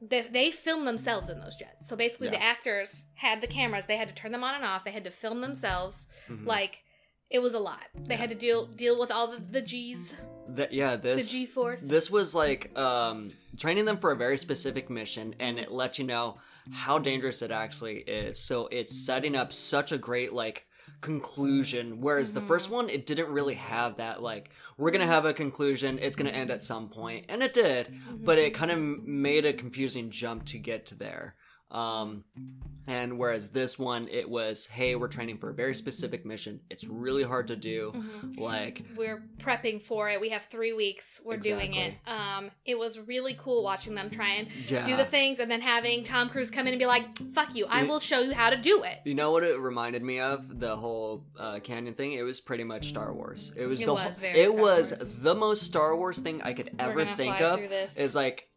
B: They, they film themselves in those jets. So basically, the actors had the cameras. They had to turn them on and off. They had to film themselves.
A: Mhm.
B: Like, it was a lot. They had to deal deal with all the, the G's,
A: Th- yeah, this the
B: G force.
A: this was like um, training them for a very specific mission, and it lets you know how dangerous it actually is. So it's setting up such a great like conclusion. Whereas the
B: Mhm.
A: first one, it didn't really have that like we're gonna have a conclusion. It's gonna end at some point, and it did.
B: Mhm.
A: But it kind of made a confusing jump to get to there. Um, and whereas this one, it was, hey, we're training for a very specific mission. It's really hard to do.
B: Mhm.
A: Like,
B: we're prepping for it. We have three weeks. We're doing it. Um, it was really cool watching them try and
A: yeah.
B: do the things, and then having Tom Cruise come in and be like, "Fuck you! I will show you how to do it."
A: You know what it reminded me of? The whole uh, canyon thing. It was pretty much Star Wars. It was
B: It
A: the
B: was
A: whole-
B: very
A: it
B: Star
A: was
B: Wars.
A: the most Star Wars thing I could ever think of. Is like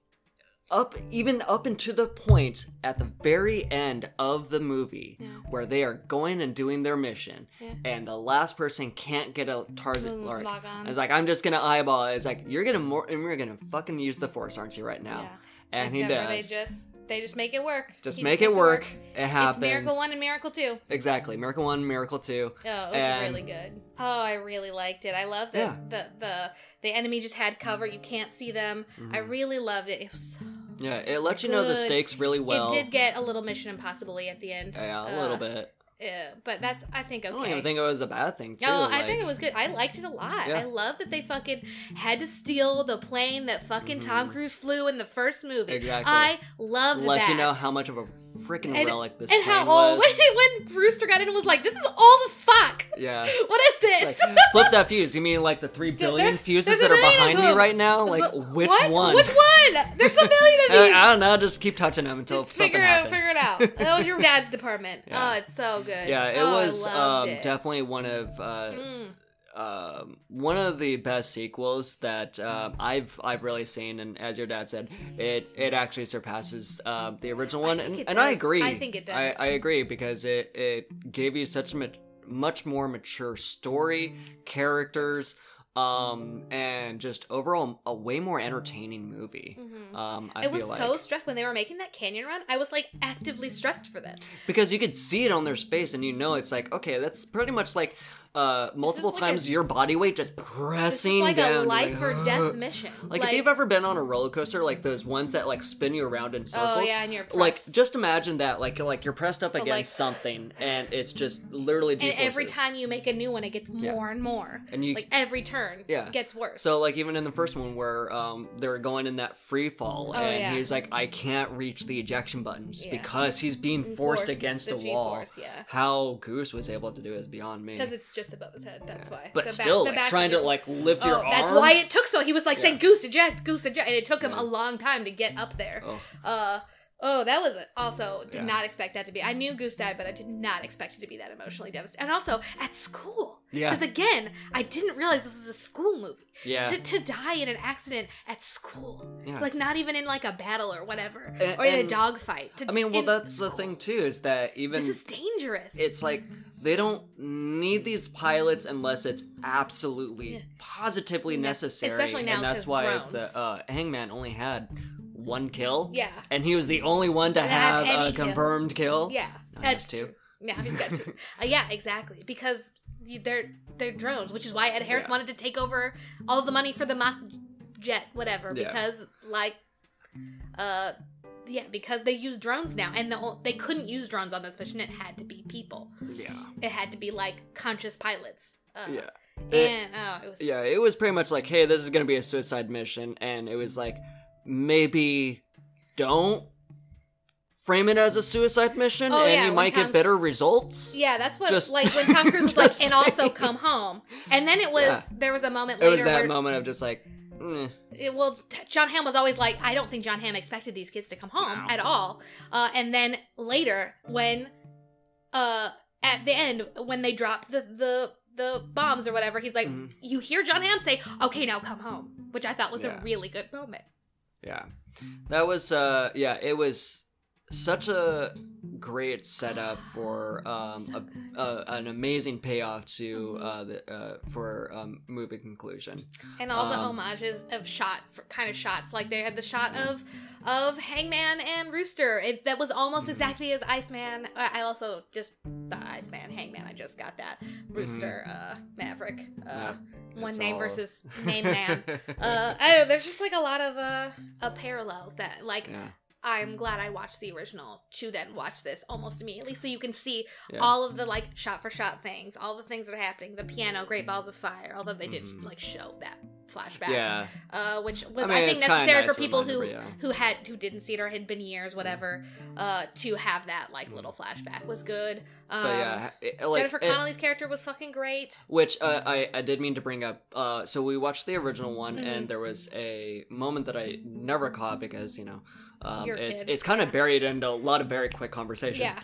A: up even up into the point at the very end of the movie
B: Yeah.
A: where they are going and doing their mission
B: Yeah.
A: and the last person can't get a Tarzan or it's like I'm just gonna eyeball it. It's like you're gonna more and we're gonna fucking use the force, aren't you, right now?
B: Yeah.
A: And he
B: Except for
A: does.
B: They just they just make it work.
A: Just
B: He
A: make
B: makes
A: it work. It happens.
B: It's Miracle One and Miracle Two.
A: exactly. Miracle One, Miracle Two.
B: Oh, it was
A: And-
B: really good. Oh, I really liked it. I love that
A: Yeah.
B: the, the the enemy just had cover. You can't see them. I
A: Mhm.
B: really loved it. It was.
A: Yeah, it lets you know the
B: Good.
A: stakes really well.
B: it did get a little Mission Impossible at the end.
A: Yeah, a
B: Uh,
A: little bit.
B: Yeah, but that's I think okay.
A: I don't even think it was a bad thing too.
B: No, I
A: like-
B: think it was good. I liked it a lot.
A: Yeah.
B: I love that they fucking had to steal the plane that fucking Tom
A: Mhm.
B: Cruise flew in the first movie.
A: Exactly.
B: I love that.
A: let
B: that.
A: you know how much of a freaking relic this
B: and how old
A: was.
B: when, when Rooster got in and was like, "This is old as fuck.
A: yeah.
B: What is this?"
A: Like, flip that fuse. You mean like the three billion
B: there's-
A: fuses
B: there's
A: that are behind me right now? Like
B: So-
A: which
B: what?
A: one?
B: Which one? There's a million of these.
A: I don't know. Just keep touching them until
B: Just
A: something
B: figure it out.
A: happens.
B: Figure it out. That was your dad's department.
A: Yeah.
B: Oh, it's so good.
A: yeah, it
B: Oh,
A: was um,
B: it.
A: definitely one of uh,
B: Mm.
A: Um, one of the best sequels that um, I've I've really seen, and as your dad said, it it actually surpasses uh, the original one, and, and I agree.
B: I think it does.
A: I agree because it it gave you such a ma- much more mature story, characters, um, and just overall a way more entertaining movie.
B: Mhm.
A: Um, I
B: it was
A: like
B: so stressed when they were making that canyon run. I was like actively stressed for them.
A: because you could see it on their face, and you know it's like okay, that's pretty much like uh multiple
B: like
A: times
B: a-
A: your body weight just pressing
B: like
A: down.
B: a
A: You're
B: life or death mission.
A: Like, if you've ever been on a roller coaster, like those ones that like spin you around in circles.
B: oh yeah, and you're
A: Like just imagine that, like like you're pressed up against
B: like-
A: something, and it's just literally.
B: and every time you make a new one, it gets
A: Yeah.
B: more and more.
A: and you
B: Like every turn,
A: Yeah.
B: gets worse.
A: So like even in the first one where um they're going in that free fall
B: Oh,
A: and
B: yeah.
A: he's like I can't reach the ejection buttons
B: Yeah.
A: because he's being forced
B: Force,
A: against a wall.
B: Yeah.
A: How Goose was able to do is beyond me.
B: Because it's just above his head. That's why.
A: but
B: The back-
A: still
B: the
A: like,
B: back
A: trying to like lift
B: Oh,
A: your arms.
B: that's why it took so. He was like
A: Yeah.
B: saying goose eject, goose eject, and it took him
A: Yeah.
B: a long time to get up there.
A: Oh,
B: Uh oh, that was also did
A: Yeah.
B: not expect that to be. I knew Goose died, but I did not expect it to be that emotionally devastating. And also at school,
A: yeah,
B: because again, I didn't realize this was a school movie.
A: yeah.
B: To, to die in an accident at school,
A: Yeah.
B: like not even in like a battle or whatever,
A: And-
B: or in a dogfight. To
A: I mean, well, that's the thing too is that even
B: This is dangerous.
A: it's like they don't need these pilots unless it's absolutely
B: Yeah.
A: positively
B: Ne-
A: necessary
B: especially now
A: and that's why
B: drones.
A: the uh, hangman only had one kill.
B: Yeah.
A: And he was the only one to
B: have
A: have a confirmed kill.
B: Yeah.
A: No,
B: that's
A: two.
B: true. Yeah, he's got two. uh, yeah, exactly. Because they're they're drones, which is why Ed Harris
A: Yeah.
B: wanted to take over all the money for the Mach jet, whatever.
A: Yeah.
B: Because like, uh, yeah, because they use drones now, and the, o- they couldn't use drones on this mission. It had to be people.
A: Yeah.
B: It had to be like conscious pilots. Uh,
A: Yeah.
B: And oh, it was
A: Yeah, it was pretty much like, hey, this is gonna be a suicide mission, and it was like, maybe don't frame it as a suicide mission,
B: Oh,
A: and
B: yeah,
A: you might
B: Tom-
A: get better results.
B: Yeah, that's what
A: Just-
B: like when Tom Cruise was like,
A: just
B: and also come home. And then it was
A: Yeah.
B: there was a moment
A: It
B: later
A: was that
B: where
A: moment of just like, eh.
B: it, well, Jon Hamm was always like, I don't think Jon Hamm expected these kids to come home
A: No.
B: at all. Uh, and then later, when uh, at the end, when they drop the the the bombs or whatever, he's like,
A: Mhm.
B: you hear Jon Hamm say, "Okay, now come home," which I thought was
A: Yeah.
B: a really good moment.
A: Yeah. That was uh yeah, it was such a great setup for um
B: So
A: a, a, an amazing payoff to uh the uh for um movie conclusion.
B: and all the
A: Um,
B: homages of shot for kind of shots like they had the shot of of hangman and rooster it, that was almost
A: Mhm.
B: exactly as iceman i I also just the iceman hangman i just got that rooster uh maverick uh
A: Yeah,
B: one name
A: all-
B: versus name man uh i don't know there's just like a lot of uh, uh parallels that like
A: yeah.
B: I'm glad i watched the original to then watch this almost immediately so you can see
A: Yeah.
B: all of the like shot for shot things all the things that are happening the piano great balls of fire although they did
A: Mhm.
B: like show that flashback
A: Yeah.
B: uh, which was
A: I mean,
B: I, think necessary
A: nice
B: for people who
A: yeah.
B: who had who didn't see it or had been years whatever uh, to have that like little flashback was good. Um,
A: But yeah, it- like
B: Jennifer Connelly's character was fucking great.
A: Which uh, I I did mean to bring up. Uh, so we watched the original one,
B: Mhm.
A: and there was a moment that I never caught because you know, um,
B: You're
A: it's
B: kid,
A: it's kind of
B: yeah.
A: buried into a lot of very quick conversation.
B: Yeah,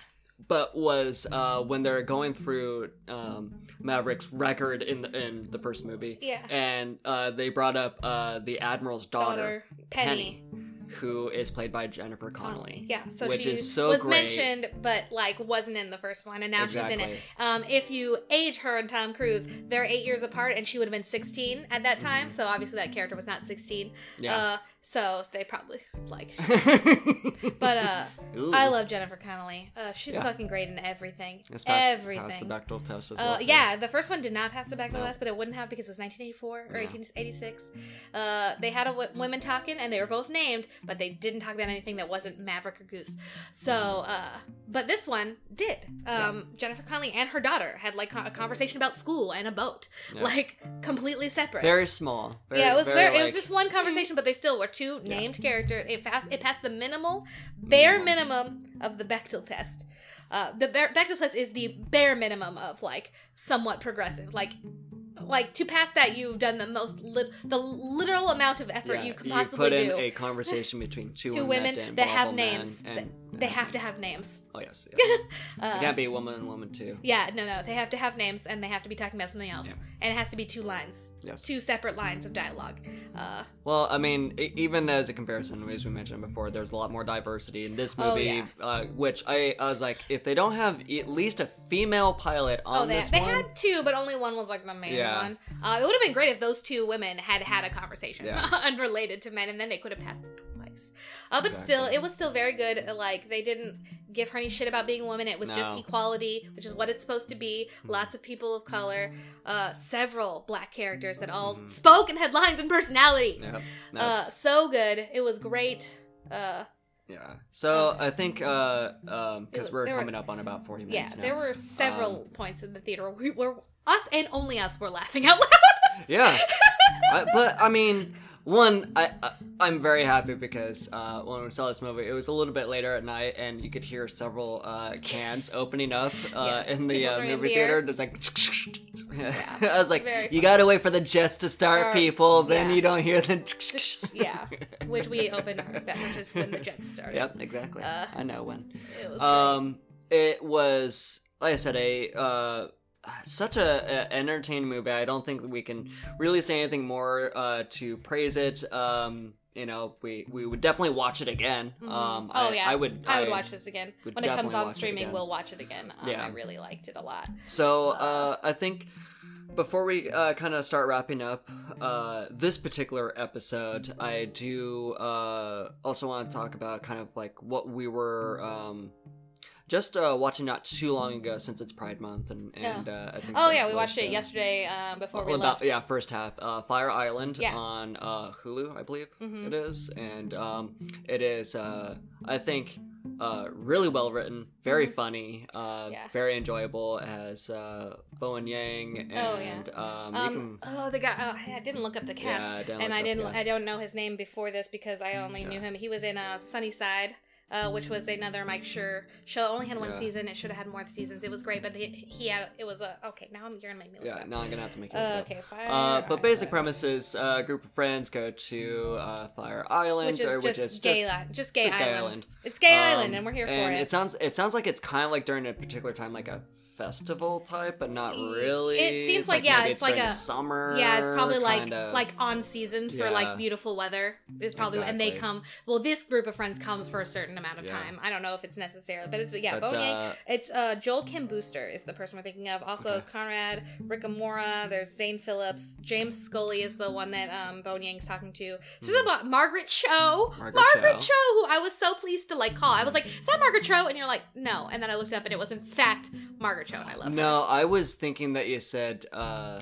A: But was uh, when they're going through um, Maverick's record in the in the first movie,
B: yeah.
A: and uh, they brought up uh, the admiral's daughter,
B: Penny,
A: who is played by Jennifer Connelly.
B: Yeah, so
A: which
B: she
A: is so
B: was
A: great.
B: mentioned, but like wasn't in the first one, and now
A: exactly.
B: she's in it. Um, if you age her and Tom Cruise, they're eight years apart, and she would have been 16 at that time.
A: Mhm.
B: So obviously that character was not 16.
A: Yeah.
B: Uh, so they probably like. But uh,
A: Ooh.
B: I love Jennifer Connelly. Uh, she's
A: Yeah.
B: fucking great in everything.
A: It's pa- Passed the
B: everything.
A: Bechdel test as well.
B: Uh,
A: too.
B: yeah, the first one did not pass the Bechdel
A: No.
B: test, but it wouldn't have because it was 1984 or
A: Yeah.
B: 1886. Uh, they had a w- women talking, and they were both named, but they didn't talk about anything that wasn't Maverick or Goose. So, uh, but this one did. Um, Jennifer Connelly and her daughter had like co- a conversation about school and a boat,
A: Yeah.
B: like completely separate.
A: Very small. Very,
B: yeah, it was very, it was
A: like-
B: just one conversation, but they still were two
A: Yeah.
B: named characters. It passed it passed the minimal, bare
A: Minimum.
B: of the Bechdel test. Uh, the Be- Bechdel test is the bare minimum of like somewhat progressive. Like, like to pass that, you've done the most lit the literal amount of effort
A: Yeah,
B: you could
A: you
B: possibly
A: put in
B: do.
A: a conversation between two,
B: Two
A: women that,
B: that have
A: involve a man
B: names.
A: and-
B: they have to have names.
A: Oh yes. yes.
B: Uh,
A: it can't be a woman and woman too.
B: yeah, no, no, they have to have names, and they have to be talking about something else,
A: Yeah.
B: and it has to be two lines,
A: Yes.
B: two separate lines of dialogue. Uh,
A: Well, I mean, even as a comparison, as we mentioned before, there's a lot more diversity in this
B: Oh,
A: movie.
B: yeah.
A: uh, which I, I was like, if they don't have at least a female pilot on
B: oh, they,
A: this
B: they
A: one,
B: had two, but only one was like the main
A: Yeah.
B: one. Uh, it would have been great if those two women had had a conversation unrelated to men, and then they could have passed Uh, but
A: Exactly.
B: still, it was still very good. Like they didn't give her any shit about being a woman. It was just equality, which is what it's supposed to be.
A: Mhm.
B: Lots of people of color, uh, several black characters that all
A: Mhm.
B: spoke and had lines and personality.
A: yeah,
B: Uh, so good. It was great. Uh,
A: yeah. So I think uh, um, because we're
B: there were-
A: coming up on about forty
B: yeah,
A: minutes now.
B: there were several
A: Um,
B: points in the theater where, we, us and only us were laughing out loud.
A: Yeah, I, but I mean, one, I, I I'm very happy because uh, when we saw this movie, it was a little bit later at night, and you could hear several uh, cans opening up uh,
B: Yeah,
A: in the
B: people
A: uh, movie theater. There's like, I was like,
B: very
A: you
B: funny.
A: gotta wait for the jets to start,
B: Or-
A: people. Then
B: yeah.
A: you don't hear the.
B: yeah, which we opened that which is when the Jets started.
A: Yep, exactly.
B: Uh,
A: I know when.
B: It was
A: Um, it was like I said, a uh, such a, a entertaining movie. I don't think we can really say anything more uh, to praise it. Um, you know, we we would definitely watch it again.
B: Mhm.
A: Um,
B: oh
A: I,
B: yeah,
A: I would.
B: I would watch this again when it comes on streaming. We'll watch it again. Um,
A: Yeah.
B: I really liked it a lot.
A: So
B: Uh,
A: uh, I think before we uh, kind of start wrapping up uh, this particular episode, I do uh, also want to talk about kind of like what we were um, just uh, watching not too long ago since it's Pride Month, and, and uh, I think
B: Oh yeah, we
A: was,
B: watched it
A: uh,
B: yesterday um, before we
A: well,
B: left.
A: yeah, first half. Uh, Fire Island
B: Yeah.
A: on uh, Hulu, I believe
B: Mhm.
A: it is, and um, it is, uh, I think, uh, really well written, very
B: Mhm.
A: funny, uh,
B: Yeah.
A: very enjoyable. Uh, Bowen Yang and
B: Oh, yeah.
A: um,
B: Um, oh, the guy. Oh, I didn't look up the cast,
A: yeah, didn't
B: and I didn't. I don't know his name before this because I only knew him. He was in uh, Sunnyside, uh, which was another Mike Schur show. It only had one
A: Yeah.
B: season. It should have had more seasons. It was great, but he, he had. It was a okay. Now I'm, you're gonna make me look
A: Yeah, now I'm gonna have to make it.
B: Uh, okay, fire.
A: Uh, but basic premise is uh, a group of friends go to uh, Fire Island,
B: which is
A: or
B: just
A: which is
B: gay,
A: just,
B: li- just gay
A: just gay
B: island.
A: island.
B: It's gay
A: um,
B: island, and we're here for
A: and
B: it.
A: it sounds it sounds like it's kind of like during a particular time, like a festival type, but not really.
B: It seems
A: It's
B: like, yeah,
A: maybe
B: it's like a-
A: summer.
B: yeah, it's probably like
A: kinda.
B: like on season for
A: Yeah.
B: like beautiful weather. It's probably and they come. Well, this group of friends comes for a certain amount of
A: Yeah.
B: time. I don't know if it's necessary, but it's yeah.
A: But, uh,
B: It's uh, Joel Kim Booster is the person we're thinking of. Also
A: Okay.
B: Conrad Ricamora. There's Zane Phillips. James Scully is the one that um, Bowen Yang's talking to. Is
A: Mhm.
B: about Margaret Cho.
A: Margaret
B: Margaret
A: Cho.
B: Cho, who I was so pleased to like call. I was like, "Is that Margaret Cho?" And you're like, "No." And then I looked up, and it was in fact Margaret Cho, and I love her.
A: no, I was thinking that you said, uh,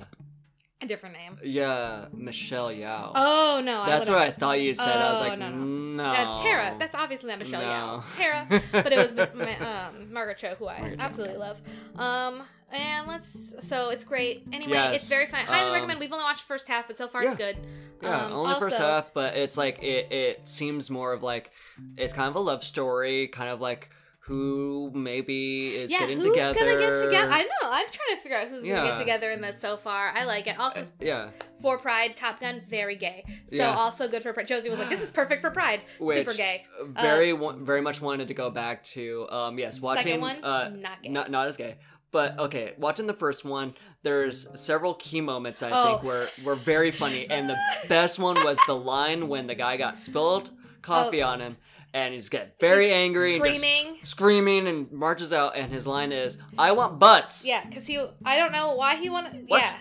B: A different name.
A: yeah, Michelle Yeoh.
B: Oh no,
A: That's
B: I
A: what I thought you said. I was
B: Oh,
A: like,
B: no,
A: no.
B: no. Uh, Tara. That's obviously not Michelle
A: No.
B: Yeoh. Tara. But it was Ma- um, Margaret Cho, who I
A: Margaret
B: absolutely
A: okay.
B: love. Um, and let's. So it's great. Anyway,
A: Yes,
B: it's very fun. Highly
A: um,
B: recommend. We've only watched the first half, but so far
A: Yeah.
B: it's good.
A: Yeah,
B: Um,
A: only first half, but it's like it. It seems more of like it's kind of a love story, kind of like who maybe is
B: yeah,
A: getting
B: who's
A: together.
B: gonna get together? I know. I'm trying to figure out who's gonna get together in this so far. I like it. Also,
A: yeah,
B: for Pride, Top Gun, very gay. So
A: Yeah.
B: also good for Pride. Josie was like, "This is perfect for Pride."
A: Which,
B: Super gay.
A: very wa- very much wanted to go back to um yes watching
B: Second one,
A: uh
B: not gay.
A: not not as gay. But okay, watching the first one, there's several key moments I
B: Oh.
A: think were were very funny, and the best one was the line when the guy got spilled coffee on him, and he's getting very angry, and
B: screaming.
A: screaming, and marches out, and his line is, "I want butts."
B: Yeah, because he, I don't know why he wanted.
A: What?
B: Yeah,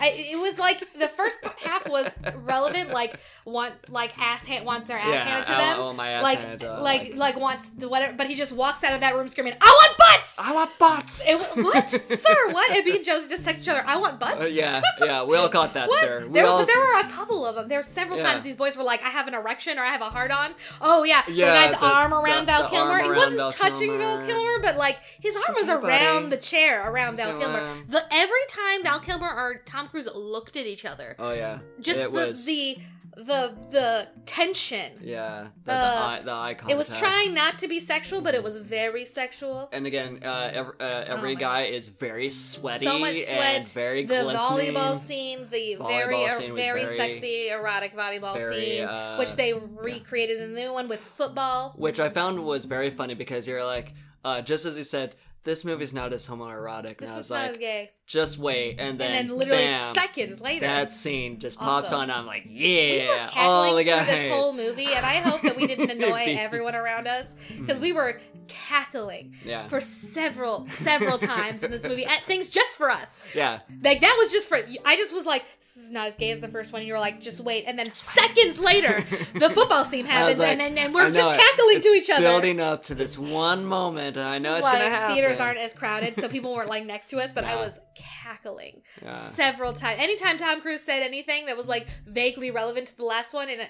B: I, it was like the first half was relevant, like want like ass hand want their ass
A: Yeah,
B: handed to
A: I
B: them,
A: want- I want my ass
B: like
A: handed, uh,
B: like like wants the whatever, but he just walks out of that room screaming, "I want butts!"
A: I want butts.
B: It, what, sir? What? And me and Josie just text each other, "I want butts."
A: Uh, yeah, yeah, we all caught that, sir. We
B: There,
A: all.
B: there were a couple of them. There were several
A: Yeah.
B: times these boys were like, "I have an erection" or "I have a hard on." Oh yeah,
A: Yeah,
B: the guy's
A: the-
B: arm around
A: the-
B: Val Kilmer. He wasn't
A: Val
B: touching Val
A: Kilmer.
B: Kilmer, but like his arm was around the chair around Val Kilmer. The every time Val Kilmer or Tom Cruise looked at each other,
A: oh yeah,
B: just
A: it
B: the,
A: was.
B: the the the tension.
A: Yeah, the,
B: Uh,
A: the eye, the eye
B: It was trying not to be sexual, but it was very sexual.
A: And again, uh, every, uh, every
B: Oh
A: guy is very sweaty
B: so much sweat.
A: and very
B: the
A: glistening.
B: volleyball scene, the
A: Volleyball
B: very uh,
A: scene
B: very,
A: very-
B: sexy erotic volleyball
A: very,
B: scene,
A: uh,
B: which they recreated in the new one with football.
A: which I found was very funny because you're like, uh, just as he said, this movie's not as homoerotic, and
B: This
A: I was
B: was not as
A: like,
B: gay.
A: Just wait, and then,
B: and then literally
A: bam,
B: seconds later,
A: that scene just pops
B: Also,
A: on. I'm like, yeah,
B: cackling
A: all the guys.
B: this whole movie, and I hope that we didn't annoy everyone around us mm-hmm. because we were cackling
A: yeah,
B: for several, several times in this movie at things just for us.
A: yeah,
B: Like that was just for. I just was like, this is not as gay as the first one. You were like, just wait, and then seconds later, the football scene happens,
A: like,
B: and then and we're just
A: it.
B: cackling to each other.
A: Building up to this one moment, and I know it's
B: like
A: gonna happen.
B: theaters aren't as crowded, so people weren't like next to us, but I was cackling
A: Yeah.
B: several times. Anytime Tom Cruise said anything that was like vaguely relevant to the last one, and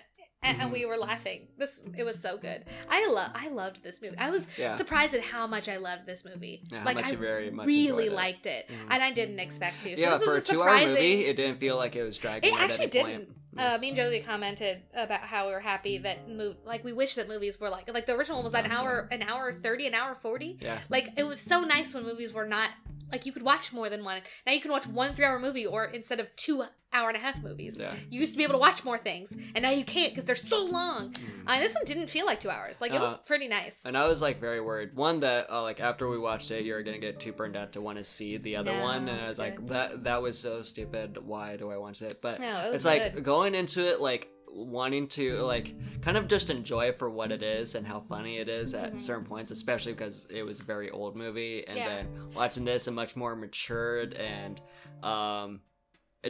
B: and,
A: Mm-hmm.
B: and we were laughing. This it was so good. I love I loved this movie. I was
A: Yeah.
B: surprised at how much I loved this movie.
A: Yeah,
B: like
A: much
B: I
A: you very much
B: really
A: it.
B: liked it,
A: Mhm.
B: and I didn't expect to. So
A: yeah, for a
B: a
A: two-hour movie, it didn't feel like it was dragging.
B: It
A: at
B: actually
A: any
B: didn't.
A: Point.
B: Uh, me and Josie commented about how we were happy that move like we wish that movies were like like the original one was an hour an hour thirty an hour forty
A: yeah,
B: like it was so nice when movies were not like you could watch more than one now you can watch one three hour movie or instead of two hour and a half movies
A: yeah.
B: you used to be able to watch more things and now you can't because they're so long
A: Mm.
B: uh, this one didn't feel like two hours like it was
A: Uh,
B: pretty nice
A: And I was like very worried. One that uh, like after we watched it, you were gonna get too burned out to want to see the other
B: No,
A: one, and I was like, that that was so stupid. Why do I watch it? But
B: No, it was
A: it's like going into it like wanting to like kind of just enjoy it for what it is and how funny it is at
B: Mhm.
A: certain points, especially because it was a very old movie, and
B: Yeah.
A: then watching this a much more matured and um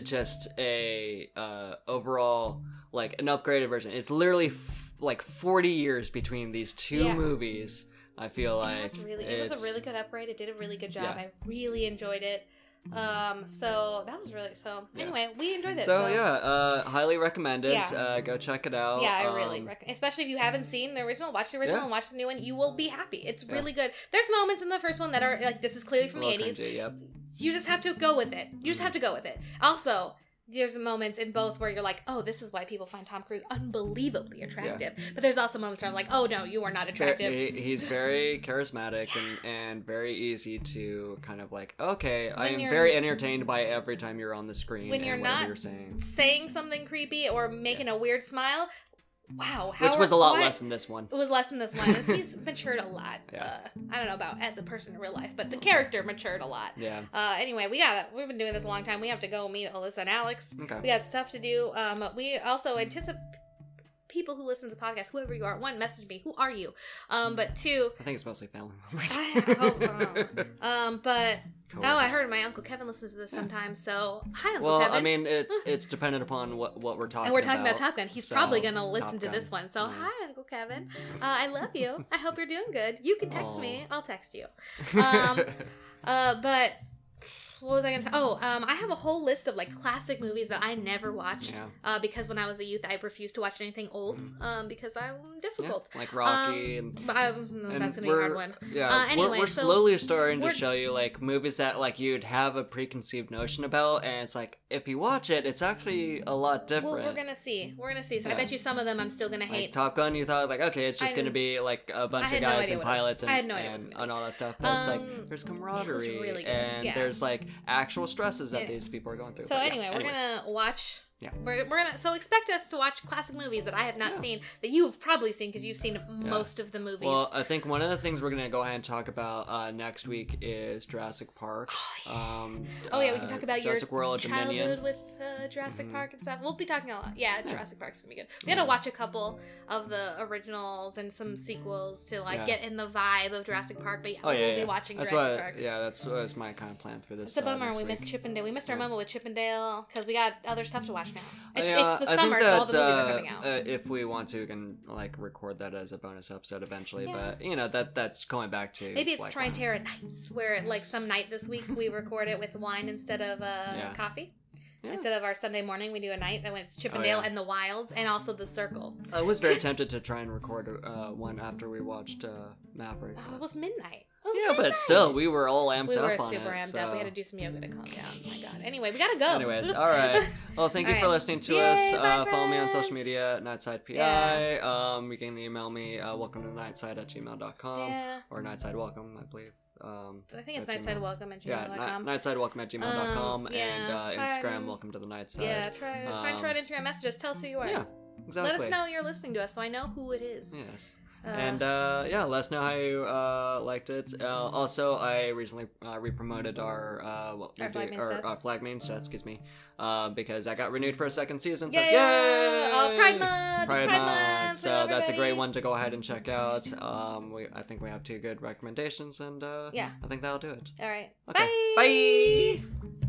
A: just a uh, overall like an upgraded version. It's literally f- like 40 years between these two
B: Yeah.
A: movies. I feel like
B: it was really it was a really good upgrade. It did a really good job.
A: Yeah.
B: I really enjoyed it. Um, so that was really so.
A: Yeah.
B: Anyway, we enjoyed it.
A: So, yeah, uh, highly recommend it.
B: Yeah.
A: Uh, go check it out.
B: Yeah, I really
A: Um,
B: recommend, especially if you haven't seen the original, watch the original
A: Yeah.
B: and watch the new one. You will be happy. It's really good. There's moments in the first one that are like this is clearly from the 80s.
A: cringy, Yep.
B: You just have to go with it. You just have to go with it. Also, there's moments in both where you're like, oh, this is why people find Tom Cruise unbelievably attractive. But there's also moments where I'm like, oh no, you are not attractive.
A: he- he's very charismatic and, and very easy to kind of like. Okay, I am very entertained by every time you're on the screen.
B: When
A: and
B: you're not
A: you're saying,
B: Saying something creepy or making a weird smile. Wow, how
A: which was a lot
B: why-
A: less than this one.
B: It was less than this one. He's matured a lot.
A: Yeah.
B: Uh, I don't know about as a person in real life, but the character matured a lot.
A: Yeah.
B: Uh, anyway, we got We've been doing this a long time. We have to go meet Alyssa and Alex.
A: Okay.
B: We got stuff to do. Um, we also anticipate people who listen to the podcast, whoever you are. One, message me. Who are you? Um, but two,
A: I think it's mostly family members.
B: I hope. uh, um, but oh, I heard my uncle Kevin listens to this sometimes. So hi, Uncle
A: Well,
B: Kevin.
A: Well, I mean, it's it's dependent upon what what we're talking.
B: and we're talking about,
A: about
B: Top Gun. He's
A: So,
B: probably gonna listen to this one. So
A: Yeah.
B: hi, Uncle Kevin. Uh, I love you. I hope you're doing good. You can text me. I'll text you. Um, Uh, but what was I gonna say? Oh, um, I have a whole list of like classic movies that I never watched.
A: yeah.
B: Uh, because when I was a youth, I refused to watch anything old. Um, because I'm
A: yeah,
B: difficult.
A: like Rocky and.
B: I, no,
A: and
B: that's gonna be a hard one.
A: Yeah,
B: Uh,
A: we're-
B: anyway,
A: we're,
B: so
A: slowly starting to
B: we're-
A: show you like movies that like you'd have a preconceived notion about, and it's like if you watch it, it's actually a lot different.
B: Well, we're gonna see. We're gonna see. So I bet you some of them I'm still gonna
A: like
B: hate.
A: Top Gun, you thought like okay, it's just
B: I
A: gonna be like a bunch of
B: had no
A: guys and
B: what it was.
A: pilots and,
B: I had no idea what it was
A: and, and all that stuff. But it's
B: Um,
A: like there's camaraderie
B: really good,
A: and
B: yeah.
A: there's like actual stresses that
B: Yeah.
A: these people are going through.
B: So
A: But, yeah,
B: anyway, we're gonna watch.
A: Yeah.
B: We're, we're gonna so expect us to watch classic movies that I have not
A: Yeah.
B: seen that you've probably seen because you've seen most of the movies.
A: Well, I think one of the things we're gonna go ahead and talk about uh, next week is Jurassic Park. Oh Um,
B: oh yeah, we
A: uh,
B: can talk about
A: Jurassic
B: your
A: World
B: childhood
A: Dominion.
B: with uh, Jurassic
A: Mhm.
B: Park and stuff. We'll be talking a lot. Yeah,
A: Yeah.
B: Jurassic Park's gonna be good. We gotta
A: Yeah.
B: watch a couple of the originals and some sequels to like
A: Yeah.
B: get in the vibe of Jurassic Park. But yeah,
A: Oh yeah,
B: we'll
A: yeah.
B: be watching
A: that's
B: Jurassic
A: what,
B: Park.
A: Yeah, that's was my kind of plan for this.
B: It's a
A: uh,
B: bummer we
A: week.
B: missed Chippendale. We missed our
A: Yeah.
B: moment with Chippendale because we got other stuff to watch. It's,
A: Yeah,
B: it's the
A: I
B: summer,
A: think
B: so all
A: that
B: the movies are
A: uh,
B: coming out.
A: uh, if we want to, we can like record that as a bonus episode eventually.
B: Yeah.
A: But you know that that's going back to
B: Maybe it's
A: like,
B: Trintera nights, where like some night this week we record it with wine instead of uh,
A: Yeah.
B: coffee.
A: Yeah.
B: Instead of our Sunday morning, we do a night that when it's Chippendale
A: yeah.
B: and the Wilds, and also the Circle.
A: I was very tempted to try and record uh, one after we watched uh, Maverick.
B: Oh, it was midnight.
A: Yeah, but
B: midnight.
A: still, we were all amped
B: we
A: up
B: We
A: were
B: super
A: it.
B: amped up. We had to do some yoga to calm down. Oh my god. Anyway, we gotta go.
A: Anyways, all right. Well, thank you
B: All
A: for listening to
B: Yay,
A: us. Uh, follow me on social media at Nightside PI.
B: Yeah.
A: Um, you can email me, uh, welcome to nightside at gmail.com
B: yeah.
A: or nightside welcome, I believe. Um,
B: I think it's nightside welcome at
A: yeah,
B: gmail.com.
A: ni- nightside welcome at gmail.com
B: Um,
A: and uh, Instagram, welcome to the nightside.
B: yeah, try, try and
A: Um,
B: try and Instagram messages. Tell us who you are.
A: Yeah, exactly.
B: Let us know you're listening to us so I know who it is.
A: Yes.
B: Uh,
A: and uh, yeah, let us know how you uh, liked it. Uh, also, I recently uh, re-promoted our uh, what
B: Our Flag
A: do, our, our Flag Means Death, excuse me, uh, because I got renewed for a second season. So
B: yeah,
A: yay!
B: Oh, Pride Month!
A: Pride,
B: Pride,
A: Month.
B: Month!
A: So that's a great one to go ahead and check out. Um, we I think we have two good recommendations, and uh,
B: Yeah.
A: I think that'll do it.
B: All right.
A: Okay.
B: Bye.
A: Bye.